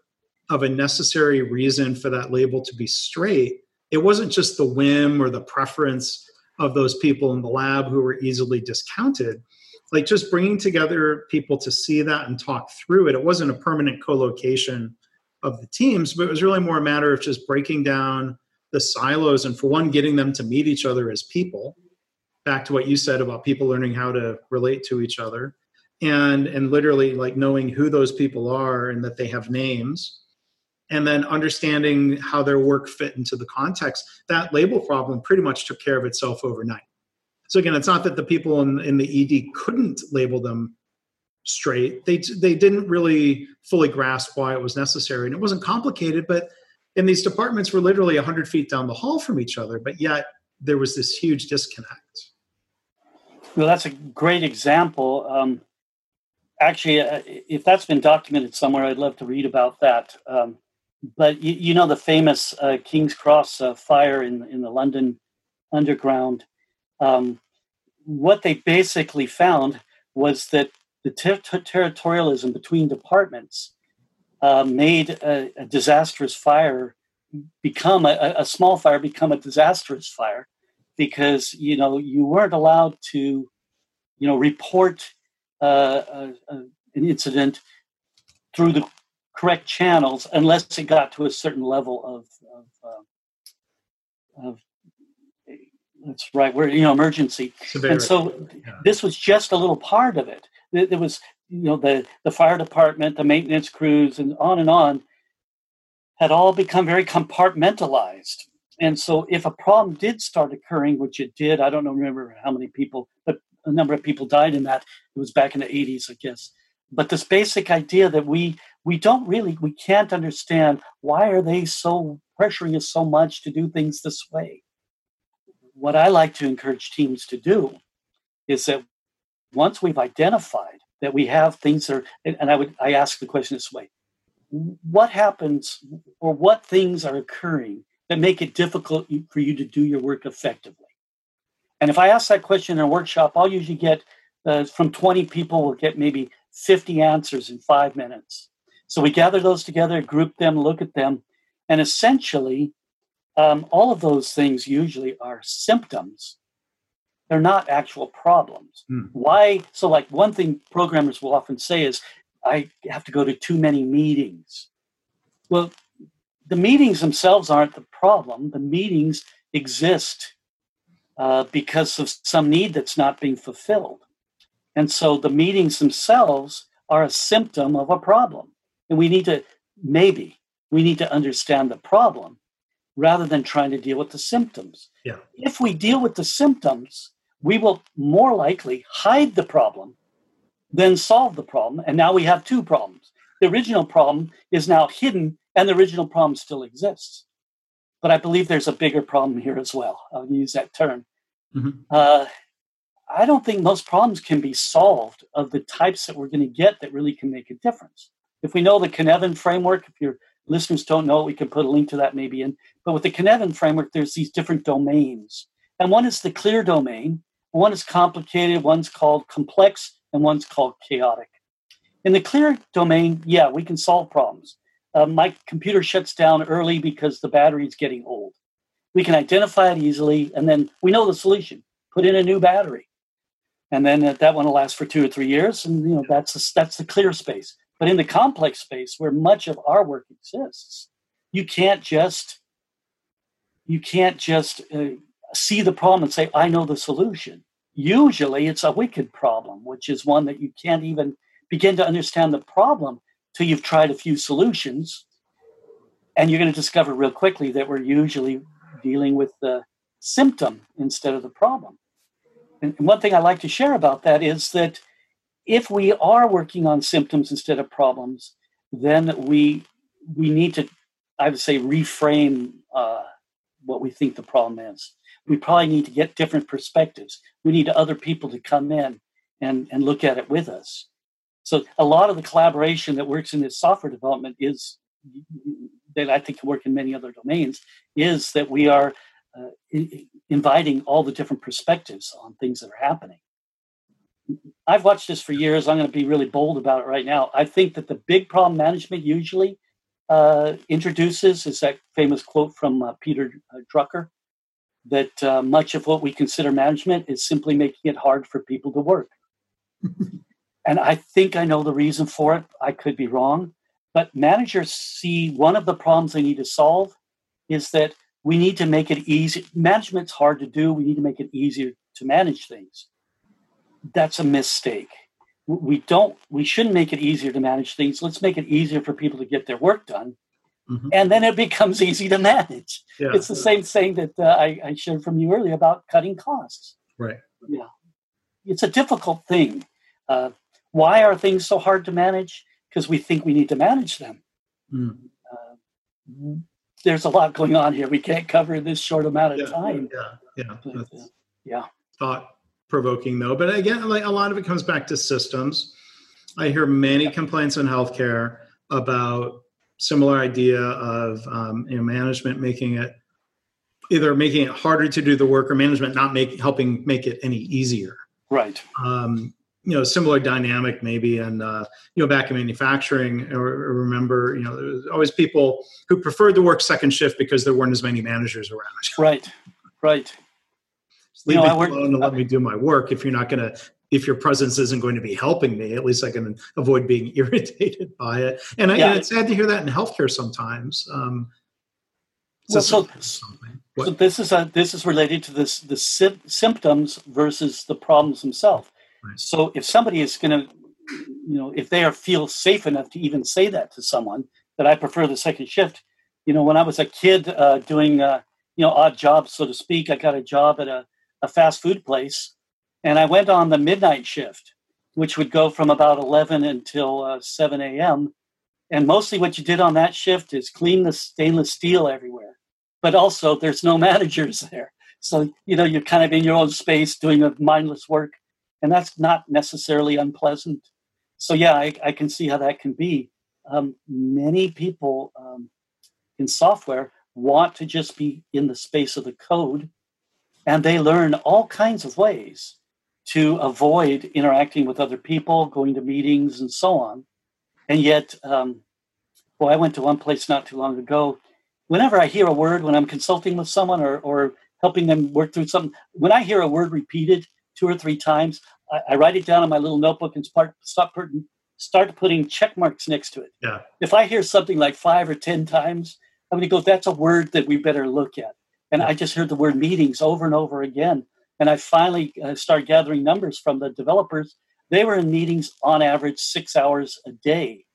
of a necessary reason for that label to be straight, it wasn't just the whim or the preference of those people in the lab who were easily discounted. Like just bringing together people to see that and talk through it, it wasn't a permanent co location of the teams, but it was really more a matter of just breaking down the silos and, for one, getting them to meet each other as people back to what you said about people learning how to relate to each other and and literally like knowing who those people are and that they have names and then understanding how their work fit into the context that label problem pretty much took care of itself overnight. So again it's not that the people in, in the ed couldn't label them straight. They they didn't really fully grasp why it was necessary. And it wasn't complicated but in these departments were literally 100 feet down the hall from each other but yet there was this huge disconnect well, that's a great example. Um, actually, uh, if that's been documented somewhere, I'd love to read about that. Um, but you, you, know the famous uh, King's Cross uh, fire in in the London Underground. Um, what they basically found was that the ter- ter- territorialism between departments uh, made a, a, disastrous fire become a, a small fire become a disastrous fire because you know you weren't allowed to you know report uh, uh, uh, an incident through the correct channels unless it got to a certain level of of, uh, of that's right where you know emergency Severity. and so yeah. this was just a little part of it there was you know the the fire department the maintenance crews and on and on had all become very compartmentalized and so if a problem did start occurring, which it did, I don't know, remember how many people, but a number of people died in that. It was back in the 80s, I guess. But this basic idea that we we don't really we can't understand why are they so pressuring us so much to do things this way. What I like to encourage teams to do is that once we've identified that we have things that are, and I would I ask the question this way: What happens, or what things are occurring that make it difficult for you to do your work effectively? And if I ask that question in a workshop, I'll usually get uh, from 20 people, we'll get maybe 50 answers in five minutes. So we gather those together, group them, look at them, and essentially, um, all of those things usually are symptoms. They're not actual problems. Hmm. Why? So, like, one thing programmers will often say is, I have to go to too many meetings. Well, the meetings themselves aren't the problem. The meetings exist uh, because of some need that's not being fulfilled. And so the meetings themselves are a symptom of a problem. And we need to, maybe, we need to understand the problem rather than trying to deal with the symptoms. Yeah. If we deal with the symptoms, we will more likely hide the problem than solve the problem. And now we have two problems. The original problem is now hidden, and the original problem still exists. But I believe there's a bigger problem here as well. I'll use that term. Mm-hmm. Uh, I don't think most problems can be solved of the types that we're going to get that really can make a difference. If we know the Cynefin framework, if your listeners don't know it, we can put a link to that maybe in. But with the Cynefin framework, there's these different domains. And one is the clear domain, one is complicated, one's called complex, and one's called chaotic. In the clear domain, yeah, we can solve problems. Uh, my computer shuts down early because the battery is getting old. We can identify it easily, and then we know the solution. Put in a new battery and then that one will last for two or three years, and you know that's a, that's the clear space. But in the complex space, where much of our work exists, you can't just you can't just uh, see the problem and say, "I know the solution." Usually, it's a wicked problem, which is one that you can't even begin to understand the problem till you've tried a few solutions, and you're going to discover real quickly that we're usually dealing with the symptom instead of the problem. And one thing I like to share about that is that if we are working on symptoms instead of problems, then we we need to, I would say, reframe uh, what we think the problem is. We probably need to get different perspectives. We need other people to come in and, and look at it with us. So a lot of the collaboration that works in this software development is that I think can work in many other domains is that we are uh, inviting all the different perspectives on things that are happening. I've watched this for years. I'm going to be really bold about it right now. I think that the big problem management usually uh, introduces is that famous quote from uh, Peter uh, Drucker that uh, much of what we consider management is simply making it hard for people to work. <laughs> and I think I know the reason for it. I could be wrong. But managers see one of the problems they need to solve is that we need to make it easy. Management's hard to do. We need to make it easier to manage things. That's a mistake. We don't. We shouldn't make it easier to manage things. Let's make it easier for people to get their work done, mm-hmm. and then it becomes easy to manage. Yeah. It's the same thing that uh, I, I shared from you earlier about cutting costs. Right. Yeah, it's a difficult thing. Uh, why are things so hard to manage? Because we think we need to manage them. Mm. Uh, there's a lot going on here. We can't cover this short amount of yeah, time. Yeah, yeah, but, uh, yeah. Thought provoking though, but again, like a lot of it comes back to systems. I hear many yeah. complaints in healthcare about similar idea of um, you know management making it either making it harder to do the work or management not make helping make it any easier. Right. Um, you know similar dynamic maybe and uh, you know back in manufacturing I remember you know there was always people who preferred to work second shift because there weren't as many managers around. <laughs> Right right. Just leave you know, me alone to let me do my work if you're not going to if your presence isn't going to be helping me at least i can avoid being <laughs> irritated by it. And, yeah. and it's sad to hear that in healthcare sometimes um, well, so, so this is a, this is related to this the sy- symptoms versus the problems themselves so if somebody is going to, you know, if they are feel safe enough to even say that to someone that I prefer the second shift, you know, when I was a kid uh, doing, uh, you know, odd jobs, so to speak, I got a job at a, a fast food place, and I went on the midnight shift, which would go from about 11 until uh, 7 a.m. And mostly what you did on that shift is clean the stainless steel everywhere. But also, there's no <laughs> managers there. So, you know, you're kind of in your own space doing a mindless work and that's not necessarily unpleasant. So yeah, I, I can see how that can be. Um, many people um, in software want to just be in the space of the code, and they learn all kinds of ways to avoid interacting with other people, going to meetings, and so on. And yet, um, well, I went to one place not too long ago. Whenever I hear a word, when I'm consulting with someone or, or helping them work through something, when I hear a word repeated two or three times, I, I write it down in my little notebook and start start putting start putting check marks next to it. Yeah. If I hear something like five or ten times, I'm going to go. That's a word that we better look at. And I just heard the word meetings over and over again. And I finally uh, started gathering numbers from the developers. They were in meetings on average six hours a day.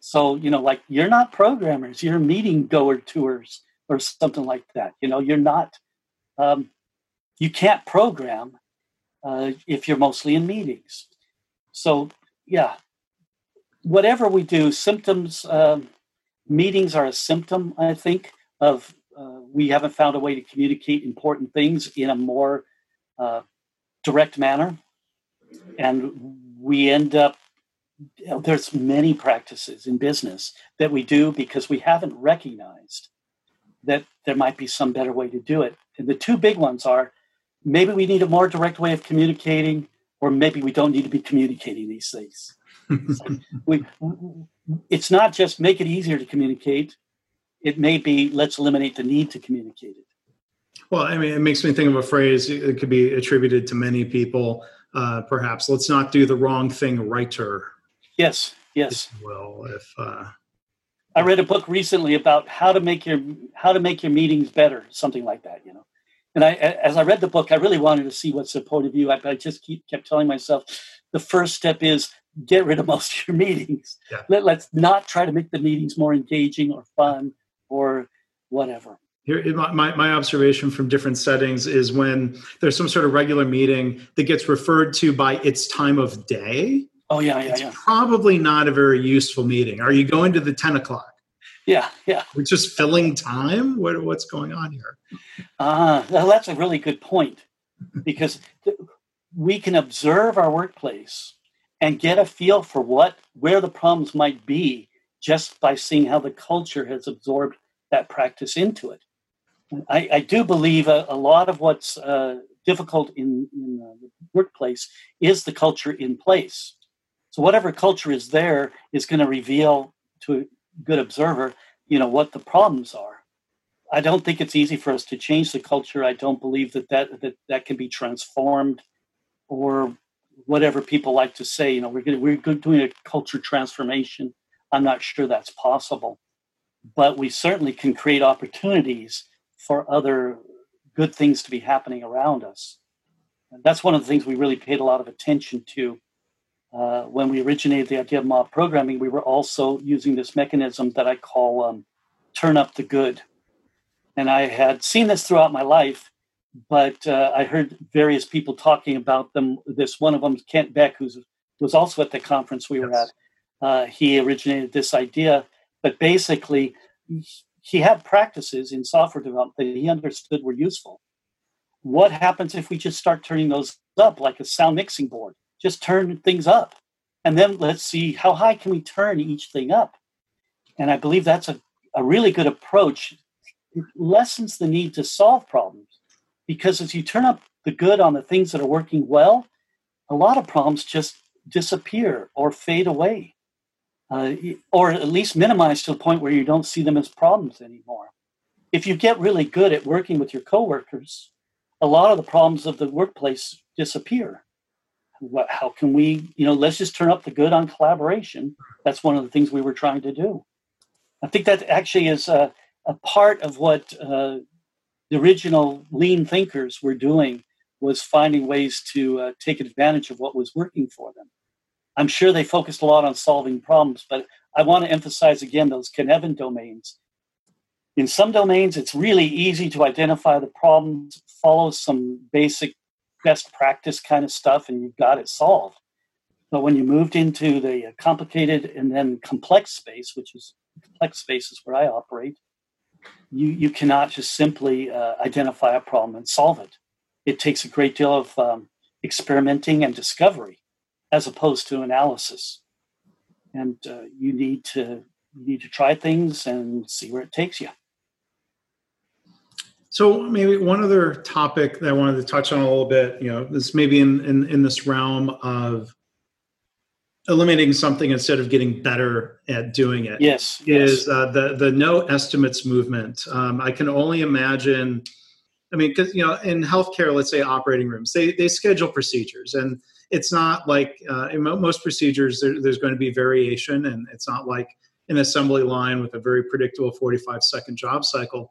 So, you know, like you're not programmers, you're meeting goer tours or something like that. You know, you're not, um, you can't program uh, if you're mostly in meetings. So, yeah, whatever we do, symptoms, um, meetings are a symptom, I think, of uh, we haven't found a way to communicate important things in a more uh, direct manner. And we end up, you know, there's many practices in business that we do because we haven't recognized that there might be some better way to do it. And the two big ones are maybe we need a more direct way of communicating, or maybe we don't need to be communicating these things. it's, <laughs> like we, it's not just make it easier to communicate. It may be let's eliminate the need to communicate it. Well, I mean, it makes me think of a phrase. It could be attributed to many people. Uh, perhaps let's not do the wrong thing, righter. Yes, yes. Well, if uh, I read a book recently about how to make your how to make your meetings better, something like that. You know, and I, as I read the book, I really wanted to see what's the point of view. I, I just keep, kept telling myself, the first step is get rid of <laughs> most of your meetings. Yeah. Let, let's not try to make the meetings more engaging or fun or whatever. Here, my, my observation from different settings is when there's some sort of regular meeting that gets referred to by its time of day. Oh yeah, yeah, it's yeah. Probably not a very useful meeting. Are you going to the ten o'clock? Yeah, yeah. We're just filling time. What, what's going on here? Ah, uh, well, that's a really good point because we can observe our workplace and get a feel for what where the problems might be just by seeing how the culture has absorbed that practice into it. I, I do believe a, a, lot of what's uh, difficult in, in the workplace is the culture in place. So whatever culture is there is going to reveal to good observer, you know, what the problems are. I don't think it's easy for us to change the culture. I don't believe that that that, that can be transformed or whatever people like to say. You know, we're going we're doing a culture transformation. I'm not sure that's possible, but we certainly can create opportunities for other good things to be happening around us. And that's one of the things we really paid a lot of attention to uh, when we originated the idea of mob programming, we were also using this mechanism that I call um, turn up the good. And I had seen this throughout my life, but uh, I heard various people talking about them. This one of them, Kent Beck, who was also at the conference we yes. were at, uh, he originated this idea. But basically, he had practices in software development that he understood were useful. What happens if we just start turning those up like a sound mixing board? Just turn things up. And then let's see how high can we turn each thing up. And I believe that's a, a really good approach. It lessens the need to solve problems because as you turn up the good on the things that are working well, a lot of problems just disappear or fade away, uh, or at least minimize to the point where you don't see them as problems anymore. If you get really good at working with your coworkers, a lot of the problems of the workplace disappear what, how can we, you know, let's just turn up the good on collaboration. That's one of the things we were trying to do. I think that actually is a, a part of what uh, the original lean thinkers were doing was finding ways to uh, take advantage of what was working for them. I'm sure they focused a lot on solving problems, but I want to emphasize again those Cynefin domains. In some domains, it's really easy to identify the problems, follow some basic best practice kind of stuff and you've got it solved. But when you moved into the complicated and then complex space, which is complex spaces where I operate, you, you cannot just simply uh, identify a problem and solve it. It takes a great deal of um, experimenting and discovery as opposed to analysis. And uh, you need to you need to try things and see where it takes you. So maybe one other topic that I wanted to touch on a little bit, you know, this maybe in, in, in this realm of eliminating something instead of getting better at doing it. Yes, is yes. Uh, the the no estimates movement. Um, I can only imagine. I mean, because you know, in healthcare, let's say operating rooms, they they schedule procedures, and it's not like uh, in most procedures there, there's going to be variation, and it's not like an assembly line with a very predictable 45 second job cycle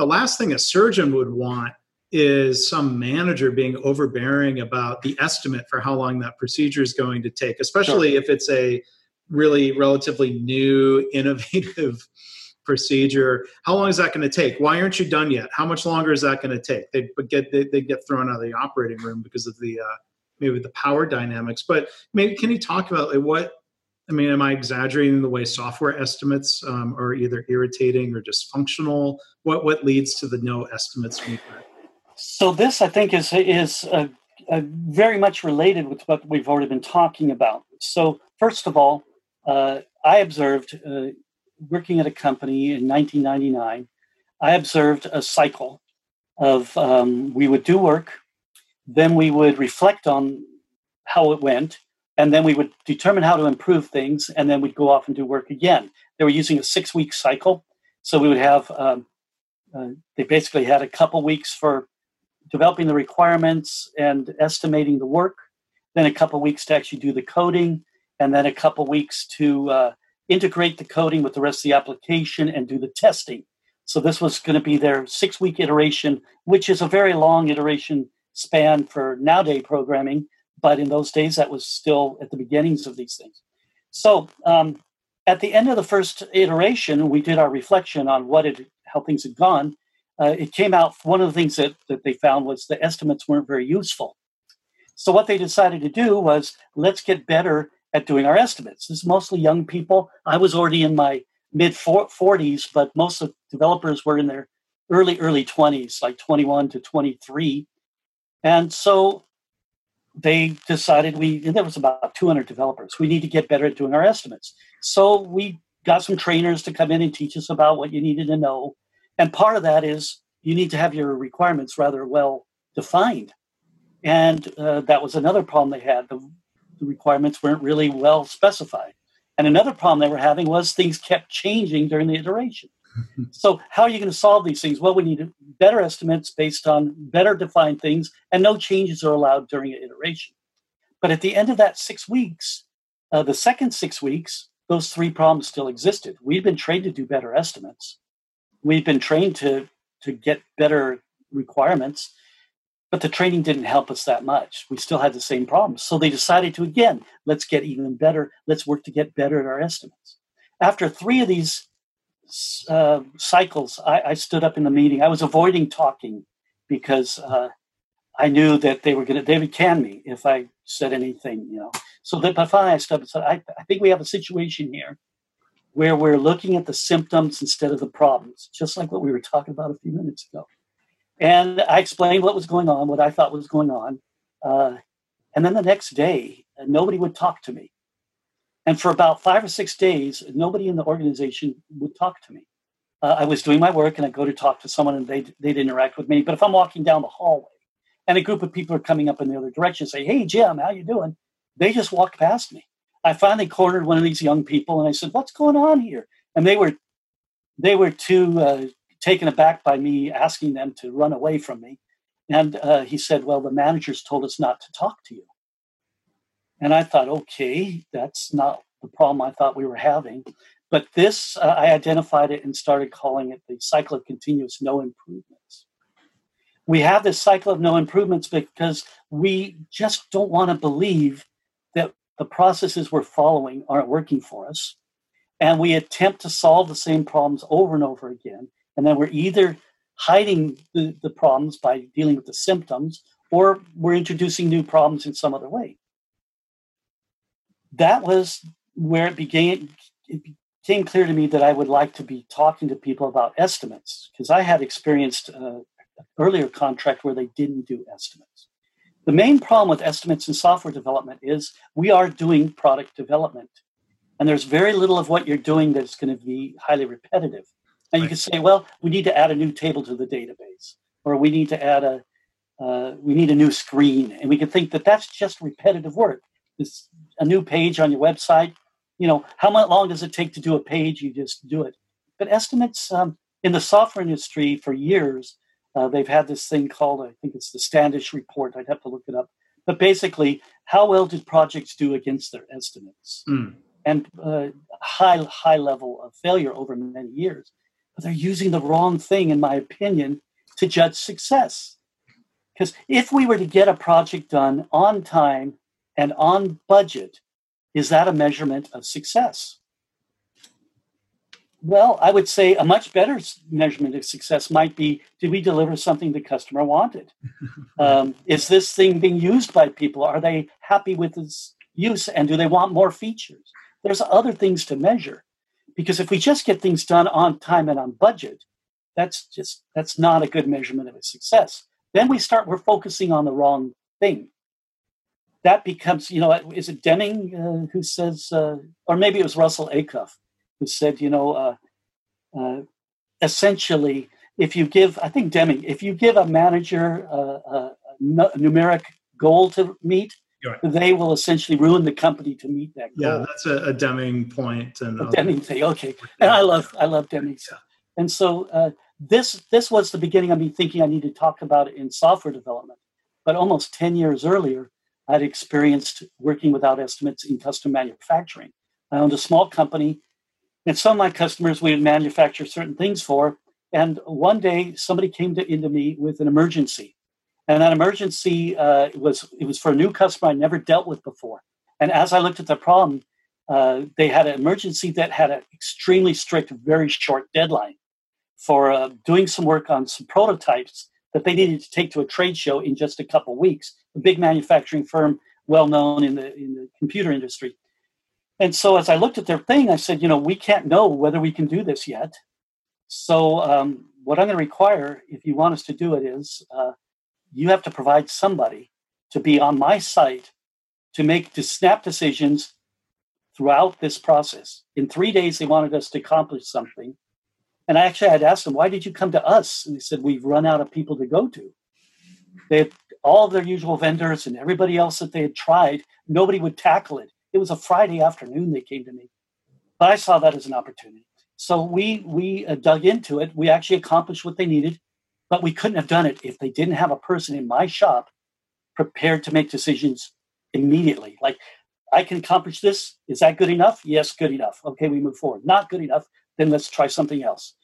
the last thing a surgeon would want is some manager being overbearing about the estimate for how long that procedure is going to take, especially sure. if it's a really relatively new, <laughs> innovative procedure. How long is that going to take? Why aren't you done yet? How much longer is that going to take? They get they, they, get thrown out of the operating room because of the uh, maybe the power dynamics. But maybe can you talk about like, what? I mean, am I exaggerating the way software estimates um, are either irritating or dysfunctional? What what leads to the no estimates movement? So this, I think, is is very much related with what we've already been talking about. So first of all, uh, I observed uh, working at a company in 1999. I observed a cycle of um, we would do work, then we would reflect on how it went, and then we would determine how to improve things, and then we'd go off and do work again. They were using a six week cycle. So we would have, um, uh, they basically had a couple weeks for developing the requirements and estimating the work, then a couple weeks to actually do the coding, and then a couple weeks to uh, integrate the coding with the rest of the application and do the testing. So this was going to be their six week iteration, which is a very long iteration span for nowadays programming. But in those days, that was still at the beginnings of these things. So um, at the end of the first iteration, we did our reflection on what how things had gone. Uh, it came out, one of the things that, that they found was the estimates weren't very useful. So what they decided to do was let's get better at doing our estimates. This is mostly young people. I was already in my mid 40s, but most of developers were in their early, early 20s, like 21 to 23. And so they decided we, there was about 200 developers. We need to get better at doing our estimates. So we got some trainers to come in and teach us about what you needed to know. And part of that is you need to have your requirements rather well defined. And uh, that was another problem they had. The the requirements weren't really well specified. And another problem they were having was things kept changing during the iteration. So, how are you going to solve these things? Well, we need better estimates based on better defined things, and no changes are allowed during an iteration. But at the end of that six weeks, uh, the second six weeks, those three problems still existed. We've been trained to do better estimates. We've been trained to to get better requirements, but the training didn't help us that much. We still had the same problems. So they decided to, again, let's get even better. Let's work to get better at our estimates. After three of these uh, cycles, I, I, stood up in the meeting. I was avoiding talking because uh, I knew that they were going to, they would can me if I said anything, you know. So that, but finally I stood up and said, I, I think we have a situation here where we're looking at the symptoms instead of the problems, just like what we were talking about a few minutes ago. And I explained what was going on, what I thought was going on. Uh, and then the next day, nobody would talk to me. And for about five or six days, nobody in the organization would talk to me. Uh, I was doing my work and I'd go to talk to someone and they'd, they'd interact with me. But if I'm walking down the hallway and a group of people are coming up in the other direction, say, hey, Jim, how you doing? They just walked past me. I finally cornered one of these young people and I said, what's going on here? And they were they were too uh, taken aback by me asking them to run away from me. And uh, he said, Well, the managers told us not to talk to you. And I thought, okay, that's not the problem I thought we were having. But this, uh, I identified it and started calling it the cycle of continuous no improvements. We have this cycle of no improvements because we just don't want to believe that the processes we're following aren't working for us. And we attempt to solve the same problems over and over again and then we're either hiding the, the problems by dealing with the symptoms or we're introducing new problems in some other way. That was where it began. It became clear to me that I would like to be talking to people about estimates because I had experienced uh, an earlier contract where they didn't do estimates. The main problem with estimates in software development is we are doing product development, and there's very little of what you're doing that's going to be highly repetitive. And you can say, well, we need to add a new table to the database, or we need to add a uh, we need a new screen, and we can think that that's just repetitive work. It's a new page on your website. You know, how much long does it take to do a page? You just do it. But estimates um, in the software industry for years, uh, they've had this thing called I think it's the Standish report. I'd have to look it up. But basically, how well did projects do against their estimates? Mm. And uh, high high level of failure over many years but they're using the wrong thing, in my opinion, to judge success. Because if we were to get a project done on time and on budget, is that a measurement of success? Well, I would say a much better measurement of success might be did we deliver something the customer wanted? <laughs> um, is this thing being used by people? Are they happy with its use and do they want more features? There's other things to measure because if we just get things done on time and on budget, that's just that's not a good measurement of a success. Then we start we're focusing on the wrong thing. That becomes, you know, is it Deming uh, who says, uh, or maybe it was Russell Ackoff who said, you know, uh, uh, essentially, if you give, I think Deming, if you give a manager a, a, numeric goal to meet, right. they will essentially ruin the company to meet that goal. Yeah, that's a, a Deming point. And a Deming thing, okay. And I love, I love Deming. Yeah. And so uh, this this was the beginning of me thinking I need to talk about it in software development. But almost 10 years earlier, I'd experienced working without estimates in custom manufacturing. I owned a small company and some of my customers we would manufacture certain things for. And one day somebody came to, into me with an emergency. And that emergency uh, was it was for a new customer I never dealt with before. And as I looked at the problem, uh, they had an emergency that had an extremely strict, very short deadline for uh, doing some work on some prototypes that they needed to take to a trade show in just a couple weeks. A big manufacturing firm, well known in the in the computer industry. And so as I looked at their thing, I said, you know, we can't know whether we can do this yet. So um, what I'm going to require, if you want us to do it, is uh, you have to provide somebody to be on my site to make to snap decisions throughout this process. In three days, they wanted us to accomplish something. And I actually had asked them, why did you come to us? And they said, we've run out of people to go to. They had all of their usual vendors and everybody else that they had tried, nobody would tackle it. It was a Friday afternoon they came to me. But I saw that as an opportunity. So we we uh, dug into it. We actually accomplished what they needed, but we couldn't have done it if they didn't have a person in my shop prepared to make decisions immediately. Like I can accomplish this. Is that good enough? Yes, good enough. Okay, we move forward. Not good enough. Then let's try something else.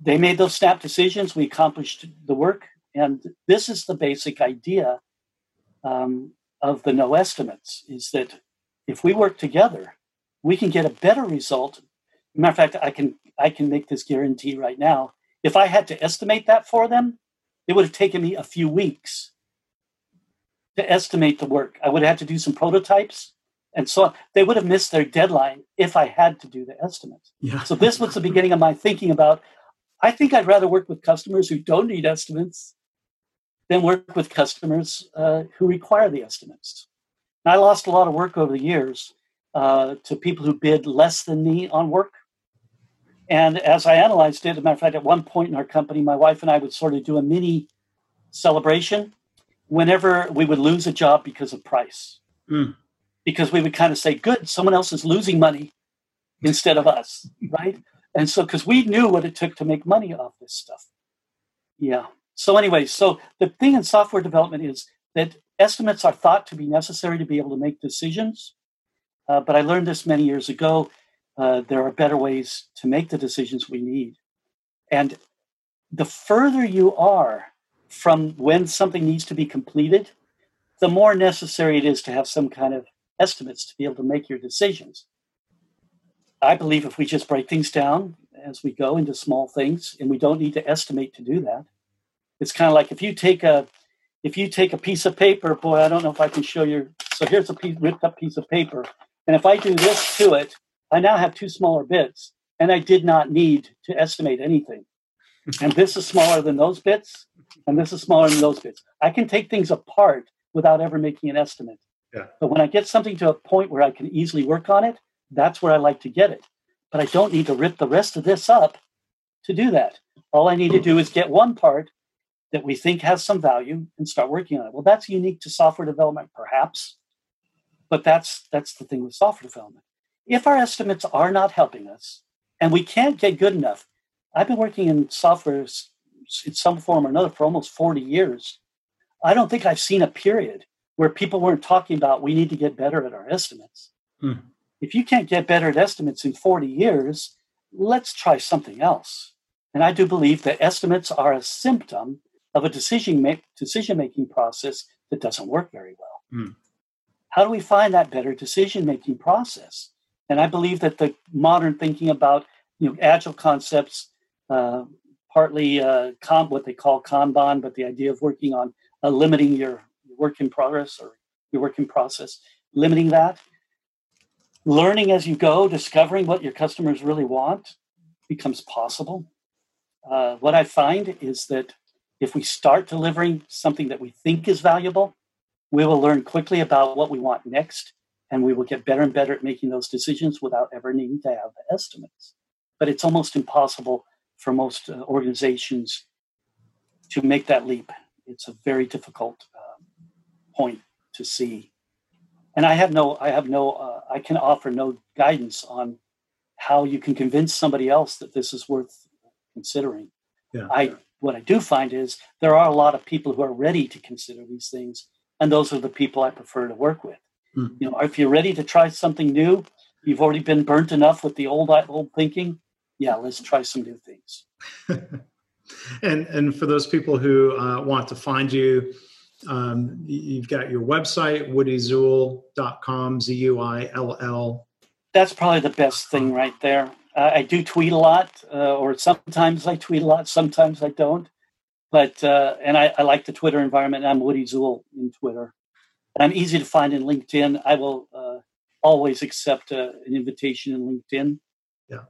They made those snap decisions. We accomplished the work, and this is the basic idea um, of the no estimates: is that if we work together, we can get a better result. Matter of fact, I can I can make this guarantee right now. If I had to estimate that for them, it would have taken me a few weeks to estimate the work. I would have had to do some prototypes and so on. They would have missed their deadline if I had to do the estimates. Yeah. So this was the beginning of my thinking about I think I'd rather work with customers who don't need estimates than work with customers uh, who require the estimates. I lost a lot of work over the years uh, to people who bid less than me on work. And as I analyzed it, as a matter of fact, at one point in our company, my wife and I would sort of do a mini celebration whenever we would lose a job because of price. Mm. Because we would kind of say, good, someone else is losing money instead of us, right? And so, because we knew what it took to make money off this stuff. Yeah. So, anyway, so the thing in software development is that estimates are thought to be necessary to be able to make decisions. Uh, but I learned this many years ago. Uh, there are better ways to make the decisions we need. And the further you are from when something needs to be completed, the more necessary it is to have some kind of estimates to be able to make your decisions. I believe if we just break things down as we go into small things, and we don't need to estimate to do that, it's kind of like if you take a if you take a piece of paper, boy, I don't know if I can show you. So here's a piece, ripped up piece of paper. And if I do this to it, I now have two smaller bits. And I did not need to estimate anything. <laughs> and this is smaller than those bits. And this is smaller than those bits. I can take things apart without ever making an estimate. Yeah. But when I get something to a point where I can easily work on it, that's where I like to get it. But I don't need to rip the rest of this up to do that. All I need to do is get one part that we think has some value and start working on it. Well, that's unique to software development, perhaps, but that's that's the thing with software development. If our estimates are not helping us and we can't get good enough, I've been working in software in some form or another for almost 40 years. I don't think I've seen a period where people weren't talking about we need to get better at our estimates. Hmm. If you can't get better at estimates in 40 years, let's try something else. And I do believe that estimates are a symptom of a decision make, decision making process that doesn't work very well. Mm. How do we find that better decision making process? And I believe that the modern thinking about you know agile concepts, uh, partly uh, com- what they call Kanban, but the idea of working on uh, limiting your work in progress or your work in process, limiting that, learning as you go, discovering what your customers really want becomes possible. Uh, what I find is that if we start delivering something that we think is valuable, we will learn quickly about what we want next, and we will get better and better at making those decisions without ever needing to have estimates. But it's almost impossible for most uh, organizations to make that leap. It's a very difficult uh, point to see, and I have no, I have no, uh, I can offer no guidance on how you can convince somebody else that this is worth considering. Yeah. I what I do find is there are a lot of people who are ready to consider these things, and those are the people I prefer to work with. Mm. You know, if you're ready to try something new, you've already been burnt enough with the old old thinking. Yeah, let's try some new things. <laughs> and and for those people who uh, want to find you, um, you've got your website woodyzuill.com, Z U I L L. That's probably the best thing right there. Uh, I do tweet a lot, uh, or sometimes I tweet a lot, sometimes I don't. But uh, and I, I, like the Twitter environment. I'm Woody Zuill in Twitter, and I'm easy to find in LinkedIn. I will uh, always accept uh, an invitation in LinkedIn. Yeah,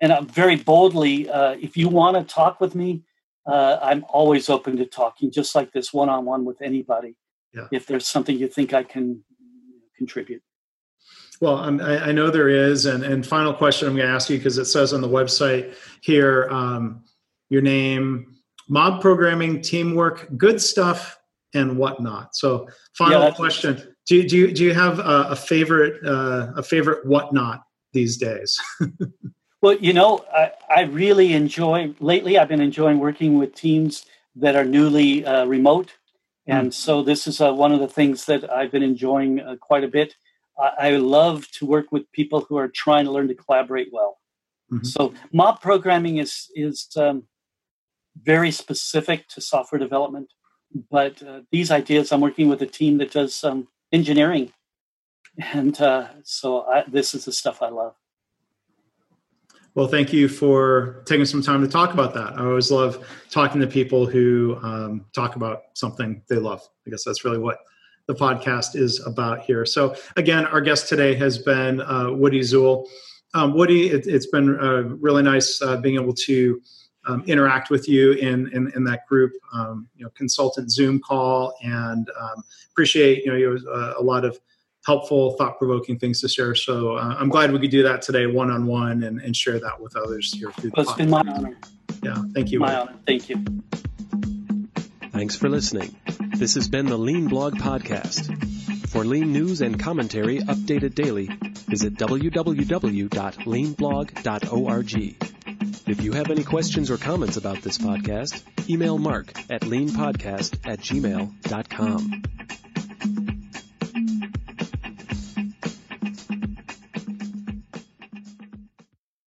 and I'm very boldly, uh, if you want to talk with me, I'm always open to talking, just like this one on one with anybody. Yeah. If there's something you think I can contribute. Well, I, I, know there is. And, and final question I'm going to ask you because it says on the website here um, your name, mob programming, teamwork, good stuff, and whatnot. So, final yeah, question: do you, do you do you have a, a favorite uh, a favorite whatnot these days? <laughs> well, you know, I, I really enjoy lately. I've been enjoying working with teams that are newly uh, remote, and mm. so this is uh, one of the things that I've been enjoying uh, quite a bit. I, love to work with people who are trying to learn to collaborate well. Mm-hmm. So mob programming is is um, very specific to software development, but uh, these ideas I'm working with a team that does um, engineering, and uh, so I, this is the stuff I love. Well, thank you for taking some time to talk about that. I always love talking to people who um, talk about something they love. I guess that's really what the podcast is about here. So, again, our guest today has been uh, Woody Zuill. Um, Woody, it, has been uh, really nice uh, being able to um, interact with you in, in, in that group, um, you know, consultant Zoom call, and um, appreciate you know you uh, a lot of helpful, thought provoking things to share. So uh, I'm glad we could do that today, one on one, and share that with others here. Through well, it's podcast. been my honor. Yeah, thank you. My honor. Thank you. Thanks for listening. This has been the Lean Blog Podcast. For lean news and commentary updated daily, visit www.leanblog.org. If you have any questions or comments about this podcast, email mark at leanpodcast at gmail.com.